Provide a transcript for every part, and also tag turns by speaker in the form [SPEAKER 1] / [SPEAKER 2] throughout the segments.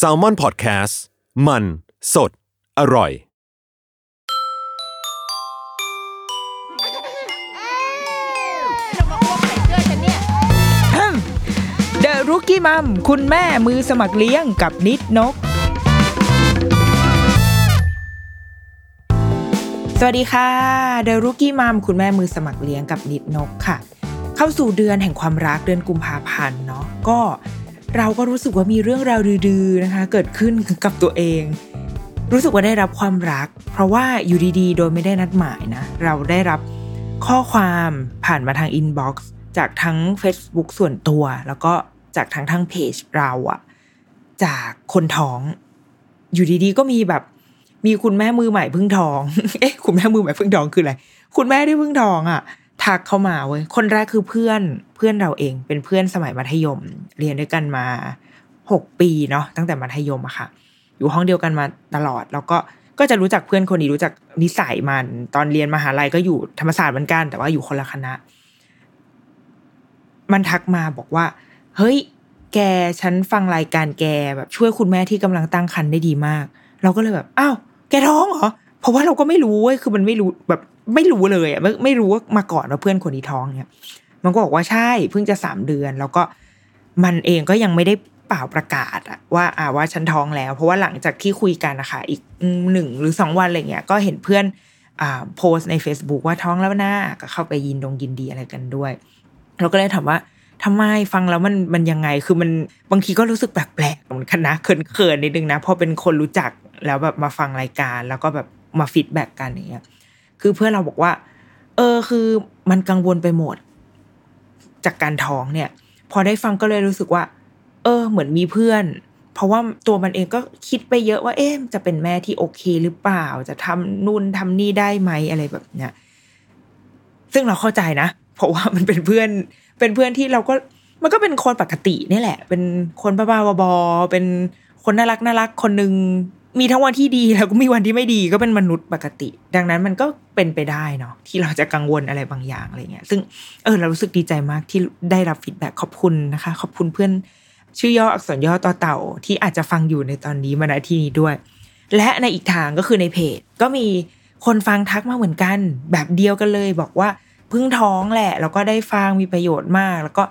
[SPEAKER 1] s a l ม o n PODCAST มัน สด อร่อย
[SPEAKER 2] เดอะรุกี้มัมคุณแม่มือสมัครเลี้ยงกับนิดนก สวัสดีค่ะ เดอะรุกี้มัมคุณแม่มือสมัครเลี้ยงกับนิดนกค่ะ เข้าสู่เดือนแห่งความรักเดือนกุมภาพันธ์เนาะก็ เราก็รู้สึกว่ามีเรื่องราวดื้อๆนะคะ เกิดขึ้นกับตัวเอง รู้สึกว่าได้รับความรัก เพราะว่าอยู่ดีๆ โดยไม่ได้นัดหมายนะ เราได้รับข้อความผ่านมาทางอินบ็อกซ์จากทั้ง Facebook ส่วนตัว แล้วก็จากทั้งทางเพจเราอะจากคนท้อง อยู่ดีๆ ก็มีแบบ มีคุณแม่มือใหม่พิ่งท้อง เอ๊ะ คุณแม่มือใหม่พิ่งท้องคืออะไร คุณแม่ที่พิ่งท้องอะ ทักเข้ามาเว้ยคนแรกคือเพื่อนเพื่อนเราเอง เป็นเพื่อนสมัยมัธยม เรียนด้วยกันมาหกปีเนาะตั้งแต่มัธยมอะค่ะ อยู่ห้องเดียวกันมาตลอด แล้วก็ก็จะรู้จักเพื่อนคนนี้รู้จักนิสัยมัน ตอนเรียนมหาลัยก็อยู่ธรรมศาสตร์เหมือนกัน แต่ว่าอยู่คนละคณะ มันทักมาบอกว่า เฮ้ย แกฉันฟังรายการแกแบบช่วยคุณแม่ที่กำลังตั้งครรภ์ได้ดีมาก เราก็เลยแบบอ้าวแกท้องเหรอเพราะว่าเราก็ไม่รู้เว้ยคือมันไม่รู้แบบ ไม่รู้เลยอะไม่ไม่รู้ว่ามาก่อนว่าเพื่อนคนนี้ท้องเนี่ย มันก็บอกว่าใช่เพิ่งจะสามเดือน แล้วก็มันเองก็ยังไม่ได้เปล่าประกาศอะว่าอ่าว่าฉันท้องแล้ว เพราะว่าหลังจากที่คุยกันนะคะอีกหนึ่งหรือสองวันอะไรเงี้ยก็เห็นเพื่อนอ่าโพสใน Facebook ว่าท้องแล้วนะก็เข้าไปยินดงยินดีอะไรกันด้วยเราก็เลยถามว่าทำไมฟังแล้วมันมันยังไงคือมันบางทีก็รู้สึกแปลกๆเหมือนกันนะเขินๆนิดนึงนะพอเป็นคนรู้จักแล้วแบบมาฟังรายการ แล้วก็แบบมา feedback กันอย่างเงี้ย คือเพื่อนเราบอกว่า เออคือมันกังวลไปหมด จากการท้องเนี่ย พอได้ฟังก็เลยรู้สึกว่า เออ เหมือนมีเพื่อน เพราะว่าตัวมันเองก็คิดไปเยอะว่า เอ๊ะจะเป็นแม่ที่โอเคหรือเปล่า จะทำนู่นทำนี่ได้ไหมอะไรแบบเนี้ยซึ่งเราเข้าใจนะ เพราะว่ามันเป็นเพื่อน เป็นเพื่อนที่เราก็มันก็เป็นคนปกตินี่แหละ เป็นคนบ้าๆบอๆเป็นคนน่ารักน่ารักคนหนึ่ง มีทั้งวันที่ดีแล้วก็มีวันที่ไม่ดีก็เป็นมนุษย์ปกติ ดังนั้นมันก็เป็นไปได้เนาะที่เราจะกังวลอะไรบางอย่างอะไรเงี้ย ซึ่งเออเรารู้สึกดีใจมากที่ได้รับฟีดแบ็ขอบคุณนะคะ ขอบคุณเพื่อนชื่อย่ออักษรย่อต่อเต่าที่อาจจะฟังอยู่ในตอนนี้มาณที่นี้ด้วย และในอีกทางก็คือในเพจ ก็มีคนฟังทักมาเหมือนกัน แบบเดียวกันเลย บอกว่าเพิ่งท้องแหละ แล้วก็ได้ฟังมีประโยชน์มาก แล้วก็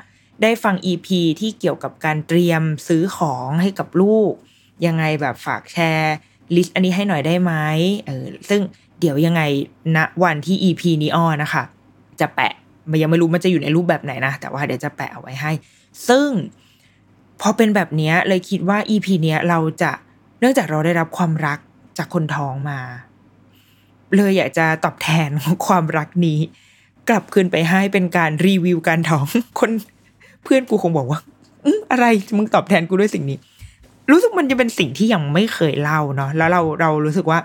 [SPEAKER 2] ได้ฟัง EP ที่เกี่ยวกับการเตรียมซื้อของให้กับลูก ยังไงแบบฝากแชร์ list อันนี้ให้หน่อยได้ไหมเออซึ่งเดี๋ยวยังไงณวันที่ EP นี้อ้อนะคะ จะแปะมันยังไม่รู้มันจะอยู่ในรูปแบบไหนนะ แต่ว่าเดี๋ยวจะแปะเอาไว้ให้ ซึ่งพอเป็นแบบนี้เลยคิดว่า EP เนี้ยเราจะเนื่องจากเราได้รับความรักจากคนท้องมา เลยอยากจะตอบแทนความรักนี้ กลับคืนไปให้เป็นการรีวิวการท้องคนเพื่อนกูคงบอกว่าอะไรมึงตอบแทนกูด้วยสิ่งนี้ รู้สึกมันจะเป็นสิ่งที่ยังไม่เคยเล่าเนาะแล้วเราเรารู้สึกว่า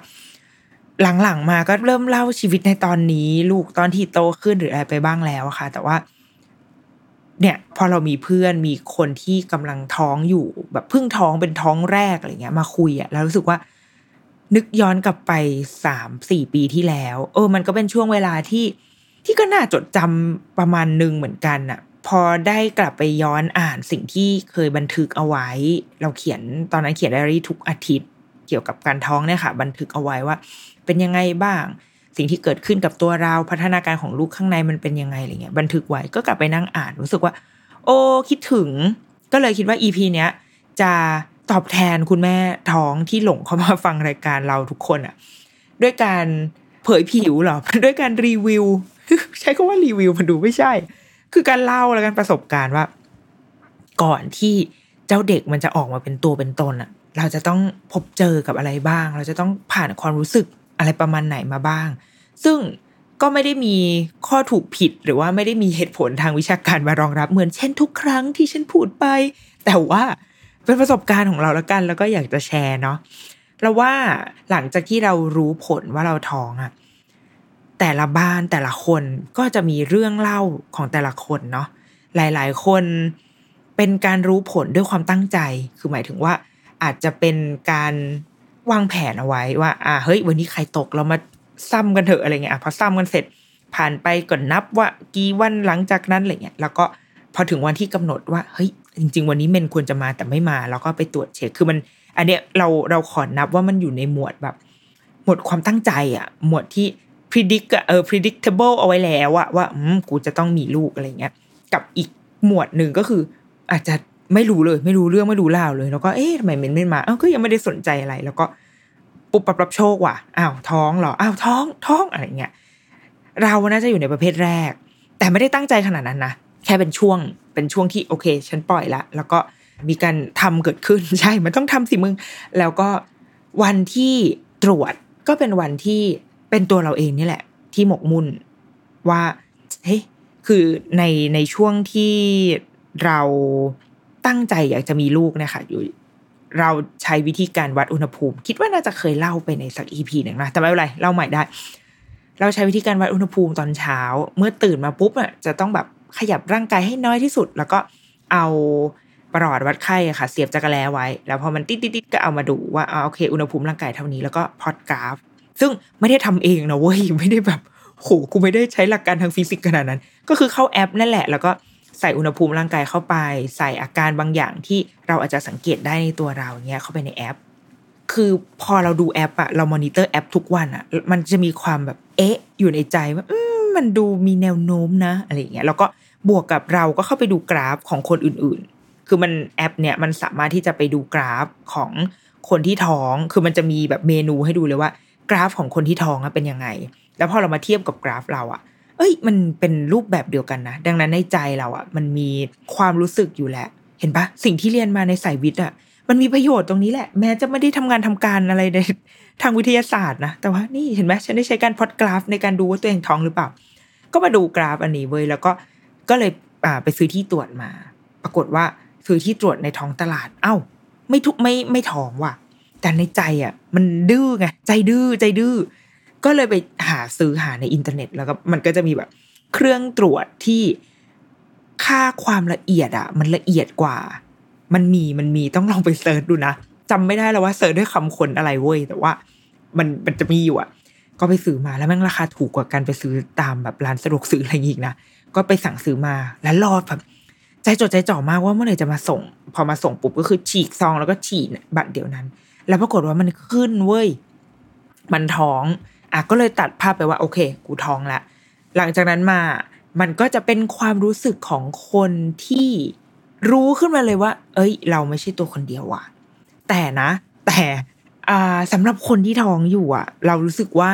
[SPEAKER 2] หลังๆมาก็เริ่มเล่าชีวิตในตอนนี้ ลูกตอนที่โตขึ้นหรืออะไรไปบ้างแล้วค่ะ แต่ว่า เนี่ย พอเรามีเพื่อนมีคนที่กำลังท้องอยู่ แบบเพิ่งท้องเป็นท้องแรกอะไรเงี้ย มาคุยอะแล้วรู้สึกว่า นึกย้อนกลับไปสามสี่ปีที่แล้ว เออ มันก็เป็นช่วงเวลาที่ที่ก็น่าจดจำประมาณหนึ่งเหมือนกันอะ พอได้กลับไปย้อนอ่านสิ่งที่เคยบันทึกเอาไว้ เราเขียนตอนนั้นเขียนไดอารี่ทุกอาทิตย์ เกี่ยวกับการท้องเนี่ยค่ะ บันทึกเอาไว้ว่า เป็นยังไงบ้าง สิ่งที่เกิดขึ้นกับตัวเราพัฒนาการของลูกข้างในมันเป็นยังไงอะไรเงี้ยบันทึกไว้ก็กลับไปนั่งอ่านรู้สึกว่า โอ้คิดถึง ก็เลยคิดว่าอีพีเนี้ยจะตอบแทนคุณแม่ท้องที่หลงเข้ามาฟังรายการเราทุกคนอะ่ะ ด้วยการเผยผิวหรอด้วยการรีวิว ใช้คาว่ารีวิวมันดูไม่ใช่ คือการเล่าแล้วกันประสบการณ์ว่า ก่อนที่เจ้าเด็กมันจะออกมาเป็นตัวเป็นตนอะเราจะต้องพบเจอกับอะไรบ้าง เราจะต้องผ่านความรู้สึกอะไรประมาณไหนมาบ้าง ซึ่งก็ไม่ได้มีข้อถูกผิดหรือว่าไม่ได้มีเหตุผลทางวิชาการมารองรับ เหมือนเช่นทุกครั้งที่ฉันพูดไป แต่ว่าเป็นประสบการณ์ของเราแล้วกัน แล้วก็อยากจะแชร์เนาะเราว่าหลังจากที่เรารู้ผลว่าเราท้องอะ แต่ละบ้านแต่ละคนก็จะมีเรื่องเล่าของแต่ละคนเนาะหลาย ๆ คนเป็นการรู้ผลด้วยความตั้งใจ คือหมายถึงว่า อาจจะเป็นการวางแผนเอาไว้ว่า อ่าเฮ้ย วันนี้ใครตกเรามาซ้ำกันเถอะอะไรเงี้ยพอซ้ำกันเสร็จผ่านไปก่อนนับว่ากี่วันหลังจากนั้นอะไรเงี้ยแล้วก็พอถึงวันที่กำหนดว่าเฮ้ยจริง ๆ วันนี้เมนควรจะมาแต่ไม่มา แล้วก็ไปตรวจเช็คคือมัน อันเนี้ยเราเราขอนับว่ามันอยู่ในหมวดแบบ หมวดความตั้งใจอะหมวดที่ predict เออ predictable เอาไว้แล้วอะว่าอืมกูจะต้องมีลูกอะไรเงี้ย กับอีกหมวดหนึ่งก็คือ อาจจะไม่รู้เลย ไม่รู้เรื่องไม่รู้ราวเลย แล้วก็เอ๊ะทำไมเมนไม่มาเอ้าก็ยังไม่ได้สนใจอะไร แล้วก็ปุบปับรับโชคว่ะอ้าวท้องเหรออ้าวท้องท้องอะไรเงี้ยเราน่าจะอยู่ในประเภทแรก แต่ไม่ได้ตั้งใจขนาดนั้นนะแค่เป็นช่วงเป็นช่วงที่โอเค ฉันปล่อยละแล้วก็มีการทำเกิดขึ้นใช่ มันต้องทำสิมึง แล้วก็วันที่ตรวจก็เป็นวันที่ เป็นตัวเราเองนี่แหละ ที่หมกมุ่นว่าเฮ้ยคือในในช่วงที่เราตั้งใจอยากจะมีลูกนะคะอยู่เราใช้วิธีการวัดอุณหภูมิ คิดว่าน่าจะเคยเล่าไปในสักอีพีหนึ่งนะแต่ไม่เป็นไรเล่าใหม่ได้ เราใช้วิธีการวัดอุณหภูมิตอนเช้า เมื่อตื่นมาปุ๊บอะจะต้องแบบขยับร่างกายให้น้อยที่สุด แล้วก็เอาประหลอดวัดไข้ค่ะ เสียบจักรแล้ไว้ แล้วพอมันติดติดก็เอามาดูว่าอ่าโอเค อุณหภูมิร่างกายเท่านี้แล้วก็พอดกราฟ ซึ่งไม่ได้ทำเองนะเว้ยไม่ได้แบบโหกูไม่ได้ใช้หลักการทางฟิสิกส์ขนาดนั้น ก็คือเข้าแอปนั่นแหละ แล้วก็ใส่อุณหภูมิร่างกายเข้าไป ใส่อาการบางอย่างที่เราอาจจะสังเกตได้ในตัวเราเนี้ยเข้าไปในแอป คือพอเราดูแอปอะเรามอนิเตอร์แอปทุกวันอะมันจะมีความแบบเอ๊ะ อยู่ในใจว่ามมันดูมีแนวโน้มนะอะไรอย่างเงี้ยแล้วก็บวกกับเราก็เข้าไปดูกราฟของคนอื่นๆ คือมันแอปเนี่ยมันสามารถที่จะไปดูกราฟของคนที่ท้อง คือมันจะมีแบบเมนูให้ดูเลยว่า กราฟของคนที่ท้องเป็นยังไง แล้วพอเรามาเทียบกับกราฟเราอะเอ้ย มันเป็นรูปแบบเดียวกันนะ ดังนั้นในใจเราอะมันมีความรู้สึกอยู่แหละ เห็นปะสิ่งที่เรียนมาในสายวิทย์อะมันมีประโยชน์ตรงนี้แหละ แม้จะไม่ได้ทำงานทำการอะไรในทางวิทยาศาสตร์นะ แต่ว่านี่เห็นไหมฉันได้ใช้การพอดกราฟในการดูว่าตัวเองท้องหรือเปล่า ก็มาดูกราฟอันนี้เว้ยแล้วก็ก็เลยไปซื้อที่ตรวจมา ปรากฏว่าซื้อที่ตรวจในท้องตลาด เอ้า ไม่ทุกไม่ไม่ท้องว่ะ แต่ในใจอะ มันดื้อไงใจดื้อใจดื้อก็เลยไปหาซื้อหาในอินเทอร์เน็ต แล้วก็มันก็จะมีแบบ เครื่องตรวจที่ค่าความละเอียดอะ มันละเอียดกว่า มันมีมันมีต้องลองไป search ดูนะจำไม่ได้แล้วว่า search ด้วยคำค้นอะไรเว้ยแต่ว่า มันมันจะมีอยู่อะ ก็ไปซื้อมาแล้วแม่งราคาถูกกว่าการไปซื้อตามแบบร้านสะดวกซื้ออะไรอย่างงี้นะก็ไปสั่งซื้อมาแล้วรอแบบใจจดใจจ่อมากว่าเมื่อไหร่จะมาส่ง พอมาส่งปุ๊บก็คือฉีกซองแล้วก็ฉีดบัตรเดียวนั้น แล้วปรากฏว่ามันขึ้นเว้ย มันท้อง อะก็เลยตัดภาพไปว่า โอเค กูท้องละ หลังจากนั้นมา มันก็จะเป็นความรู้สึกของคนที่รู้ขึ้นมาเลยว่า เอ้ย เราไม่ใช่ตัวคนเดียวว่ะ แต่นะ แต่อ่าสำหรับคนที่ท้องอยู่อะ เรารู้สึกว่า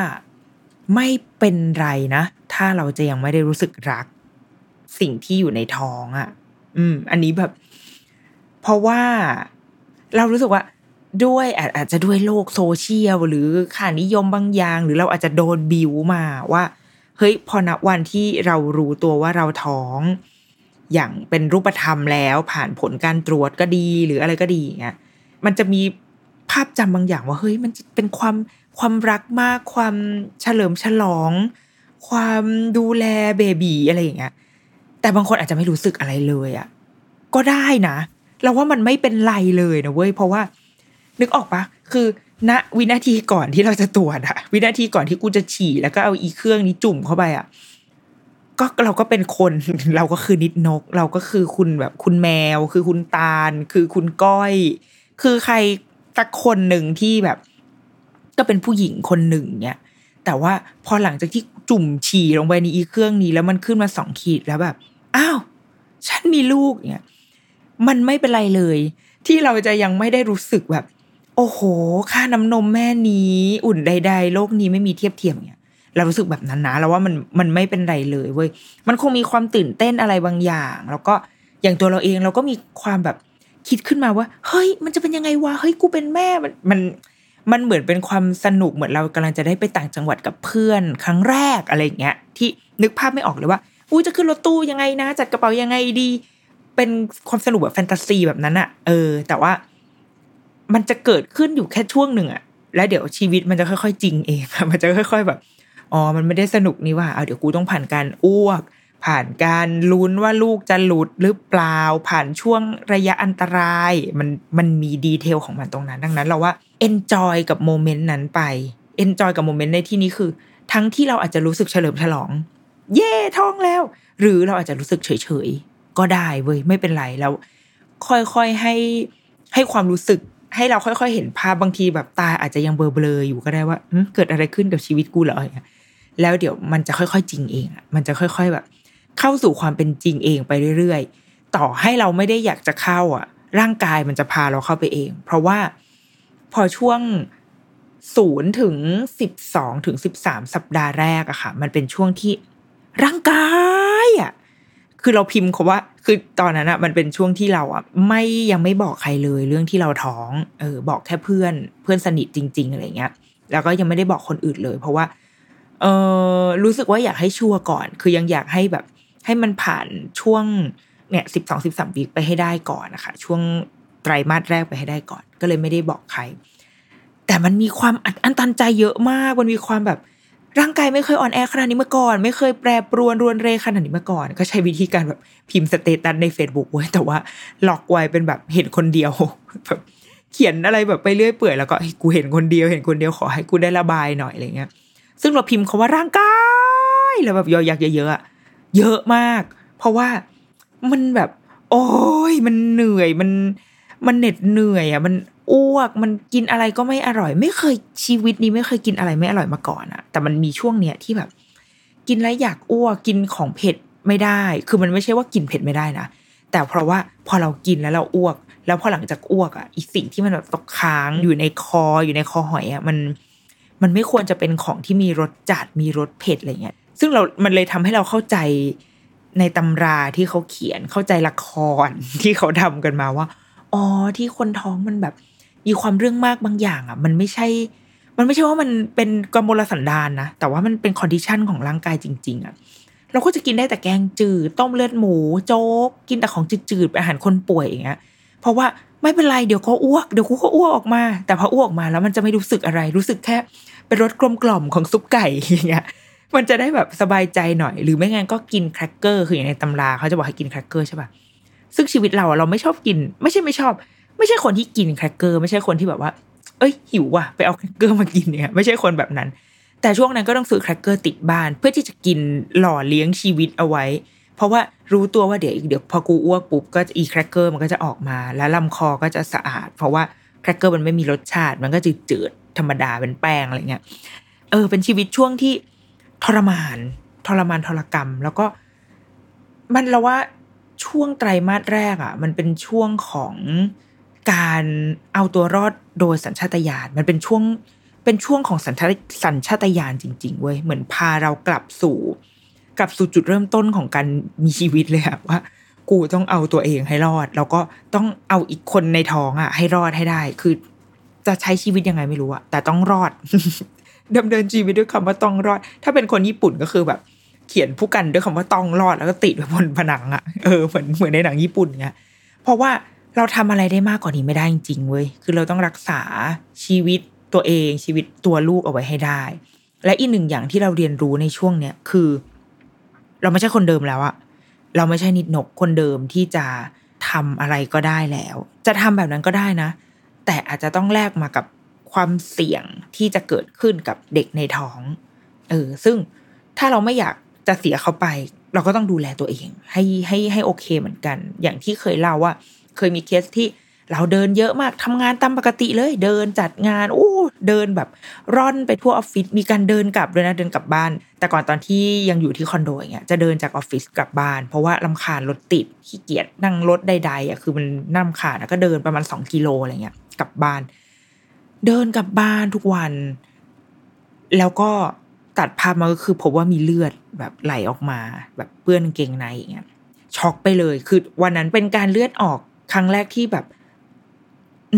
[SPEAKER 2] ไม่เป็นไรนะ ถ้าเราจะยังไม่ได้รู้สึกรัก สิ่งที่อยู่ในท้องอะ อืม อันนี้แบบ เพราะว่าเรารู้สึกว่า ด้วยอาจจะด้วยโลกโซเชียลหรือค่านิยมบางอย่าง หรือเราอาจจะโดนบิวมาว่าเฮ้ยพอณวันที่เรารู้ตัวว่าเราท้อง อย่างเป็นรูปธรรมแล้วผ่านผลการตรวจก็ดีหรืออะไรก็ดีเงี้ยมันจะมีภาพจำบางอย่างว่าเฮ้ยมันจะเป็นความความรักมากความเฉลิมฉลอง ความดูแลเบบีอะไรอย่างเงี้ยแต่บางคนอาจจะไม่รู้สึกอะไรเลยอะ่ะก็ได้นะ เราว่ามันไม่เป็นไรเลยนะเว้ยเพราะว่า นึกออกปะคือณวินาทีก่อนที่เราจะตรวจอะวินาทีก่อนที่กูจะฉี่แล้วก็เอาอีเครื่องนี้จุ่มเข้าไปอะก็เราก็เป็นคนเราก็คือนิดนก เราก็คือคุณแบบคุณแมว คือคุณตาล คือคุณก้อย คือใครสักคนหนึ่งที่แบบ ก็เป็นผู้หญิงคนหนึ่งเนี่ย แต่ว่าพอหลังจากที่จุ่มฉี่ลงไปในอีเครื่องนี้ แล้วมันขึ้นมาสองขีดแล้วแบบอ้าวฉันมีลูกเนี่ย มันไม่เป็นไรเลย ที่เราจะยังไม่ได้รู้สึกแบบ โอ้โห ค่าน้ำนมแม่นี้ อุ่นใด ๆ โลกนี้ไม่มีเทียบเทียมเนี่ยเรารู้สึกแบบนั้นนะเราว่ามันมันไม่เป็นไรเลยเว้ยมันคงมีความตื่นเต้นอะไรบางอย่าง แล้วก็อย่างตัวเราเองเราก็มีความแบบคิดขึ้นมาว่า เฮ้ย มันจะเป็นยังไงวะเฮ้ยกูเป็นแม่มันมันมันเหมือนเป็นความสนุกเหมือนเรากำลังจะได้ไปต่างจังหวัดกับเพื่อนครั้งแรกอะไรอย่างเงี้ย ที่นึกภาพไม่ออกเลยว่าอู้จะขึ้นรถตู้ยังไงนะ จัดกระเป๋ายังไงดี เป็นความสนุกแบบแฟนตาซีแบบนั้นอะเออ แต่ว่า มันจะเกิดขึ้นอยู่แค่ช่วงหนึ่งอะแล้วเดี๋ยวชีวิตมันจะค่อยๆ จริงเองอะมันจะค่อย ๆแบบอ๋อมันไม่ได้สนุกนี่ว่าเอาเดี๋ยวกูต้องผ่านการอ้วก ผ่านการลุ้นว่าลูกจะหลุดหรือเปล่า ผ่านช่วงระยะอันตราย มันมันมี detail ของมันตรงนั้น ดังนั้นเราว่า enjoy กับ moment นั้นไป enjoy กับ moment ในที่นี้คือ ทั้งที่เราอาจจะรู้สึกเฉลิมฉลอง เย่ท้องแล้ว หรือเราอาจจะรู้สึกเฉยๆก็ได้เว้ยไม่เป็นไรแล้ว ค่อยๆให้ให้ความรู้สึก ให้เราค่อยๆ เห็นภาพบางทีแบบตาอาจจะยังเบลอๆอยู่ก็ได้ว่าเกิดอะไรขึ้นกับชีวิตกูเหรออย่างเงี้ยแล้วเดี๋ยวมันจะค่อยๆ จริงเองอะมันจะค่อย ๆแบบ เข้าสู่ความเป็นจริงเองไปเรื่อยๆ ต่อให้เราไม่ได้อยากจะเข้าอะ ร่างกายมันจะพาเราเข้าไปเอง เพราะว่าพอช่วงศูนย์ถึงสิบสองถึงสิบสามสัปดาห์แรกอะค่ะ มันเป็นช่วงที่ร่างกายอะ คือเราพิมพ์เขาว่า คือตอนนั้นอะมันเป็นช่วงที่เราอะไม่ยังไม่บอกใครเลยเรื่องที่เราท้องเออบอกแค่เพื่อนเพื่อนสนิทจริง ๆอะไรเงี้ย แล้วก็ยังไม่ได้บอกคนอื่นเลย เพราะว่า เออรู้สึกว่าอยากให้ชัวร์ก่อน คือยังอยากให้แบบ ให้มันผ่านช่วงเนี่ยสิบสองสิบสาม week ไปให้ได้ก่อนนะคะช่วงไตรมาสแรกไปให้ได้ก่อน ก็เลยไม่ได้บอกใคร แต่มันมีความอัดอั้นตันใจเยอะมาก มันมีความแบบ ร่างกายไม่เคยอ่อนแอขนาดนี้มาก่อน ไม่เคยแปรปรวนรวนเรขนาดนี้มาก่อน ก็ใช้วิธีการแบบพิมพ์ status ใน Facebook ไว้แต่ว่าหลอกไว้เป็นแบบเห็นคนเดียวแบบเขียนอะไรแบบไปเรื่อยเปื่อยแล้วก็เฮ้กูเห็นคนเดียวเห็นคนเดียวขอให้กูได้ระบายหน่อยอะไรเงี้ย ซึ่งเราพิมพ์คาว่าร่างกายแล้วแบบยอยักเยอะๆเยอะมาก เพราะว่ามันแบบ โอ้ยมันเหนื่อยมัน มันเหน็ดเหนื่อยอะมันอ้วกมันกินอะไรก็ไม่อร่อย ไม่เคยชีวิตนี้ไม่เคยกินอะไรไม่อร่อยมาก่อนอะแต่มันมีช่วงเนี้ยที่แบบ กินแล้วอยากอ้วกกินของเผ็ดไม่ได้ คือมันไม่ใช่ว่ากินเผ็ดไม่ได้นะแต่เพราะว่าพอเรากินแล้วเราอ้วก แล้วพอหลังจากอ้วกอะอีสิ่งที่มันแบบตกค้างอยู่ในคออยู่ในคอหอยอะมัน มันไม่ควรจะเป็นของที่มีรสจัดมีรสเผ็ดอะไรเงี้ย ซึ่งเรา มันเลยทำให้เราเข้าใจในตำราที่เขาเขียนเข้าใจละครที่เขาทำกันมาว่า อ๋อที่คนท้องมันแบบมีความเรื่องมากบางอย่างอะ มันไม่ใช่ มันไม่ใช่ว่ามันเป็นกมลสันดานนะแต่ว่ามันเป็น condition ของร่างกายจริง ๆ อะ เราก็จะกินได้แต่แกงจืดต้มเลือดหมู โจ๊กกินแต่ของจืดๆอาหารคนป่วยอย่างเงี้ยเพราะว่าไม่เป็นไรเดี๋ยวก็อ้วกเดี๋ยวกูก็อ้วกออกมา แต่พออ้วกออกมาแล้วมันจะไม่รู้สึกอะไร รู้สึกแค่เป็นรสกลมกล่อมของซุปไก่อย่างเงี้ยมันจะได้แบบสบายใจหน่อย หรือไม่งั้นก็กินแครกเกอร์คืออย่างในตำราเขาจะบอกให้กินแครกเกอร์ใช่ป่ะ ซึ่งชีวิตเราเราไม่ชอบกิน ไม่ใช่ไม่ชอบ ไม่ใช่คนที่กินแครกเกอร์ไม่ใช่คนที่แบบว่า เอ้ยหิวว่ะไปเอาแครกเกอร์มากินเนี่ยไม่ใช่คนแบบนั้น แต่ช่วงนั้นก็ต้องซื้อแครกเกอร์ติดบ้าน เพื่อที่จะกินหล่อเลี้ยงชีวิตเอาไว้ เพราะว่ารู้ตัวว่าเดี๋ยวเดี๋ยวพอกูอ้วกปุ๊บก็อีแครกเกอร์มันก็จะออกมา แล้วลำคอก็จะสะอาด เพราะว่าแครกเกอร์มันไม่มีรสชาติ มันก็จืดจืดธรรมดาเป็นแป้งอะไรเงี้ยเออเป็นชีวิตช่วงที่ทรมาน ทรมานทรกรรม แล้วก็มันเราว่า ช่วงไตรมาสแรกอะ มันเป็นช่วงของการเอาตัวรอดโดยสัญชาตญาณมันเป็นช่วงเป็นช่วงของสัญชาตสัญชาตญาณจริง ๆ เว้ยเหมือนพาเรากลับสู่กลับสู่จุดเริ่มต้นของการมีชีวิตเลยอะว่า กูต้องเอาตัวเองให้รอด แล้วก็ต้องเอาอีกคนในท้องอะให้รอดให้ได้ คือจะใช้ชีวิตยังไงไม่รู้อะแต่ต้องรอดดำเนินชีวิตด้วยคำว่าต้องรอด ถ้าเป็นคนญี่ปุ่นก็คือแบบ ขียนผู้กันด้วยคำว่าต้องรอดแล้วก็ติดไว้บนผนังอะเออเหมือนเหมือนในหนังญี่ปุ่นเงี้ยเพราะว่าเราทำอะไรได้มากกว่านี้ไม่ได้จริงๆเว้ยคือเราต้องรักษาชีวิตตัวเองชีวิตตัวลูกเอาไว้ให้ได้ และอีกหนึ่งอย่างที่เราเรียนรู้ในช่วงเนี้ยคือ เราไม่ใช่คนเดิมแล้วอะเราไม่ใช่นิดหนกคนเดิมที่จะทำอะไรก็ได้แล้ว จะทำแบบนั้นก็ได้นะ แต่อาจจะต้องแลกมากับความเสี่ยงที่จะเกิดขึ้นกับเด็กในท้องเออซึ่งถ้าเราไม่อยาก จะเสียเขาไป เราก็ต้องดูแลตัวเอง ให้ให้ให้โอเคเหมือนกัน อย่างที่เคยเล่าว่า เคยมีเคสที่เราเดินเยอะมากทำงานตามปกติเลย เดินจัดงานโอ้เดินแบบร่อนไปทั่วออฟฟิศมีการเดินกลับด้วยนะเดินกลับบ้าน แต่ก่อนตอนที่ยังอยู่ที่คอนโดอย่างเงี้ยจะเดินจากออฟฟิศกลับบ้าน เพราะว่ารำคาญรถติดขี้เกียจนั่งรถใดๆอะคือมันน่ารำคาญแล้วก็เดินประมาณสองกิโลอะไรเงี้ยกลับบ้าน เดินกลับบ้านทุกวัน แล้วก็ ตัดภาพมาก็คือพบว่ามีเลือดแบบไหลออกมา แบบเปื้อนเกงในอย่างเงี้ยช็อกไปเลย คือวันนั้นเป็นการเลือดออกครั้งแรกที่แบบ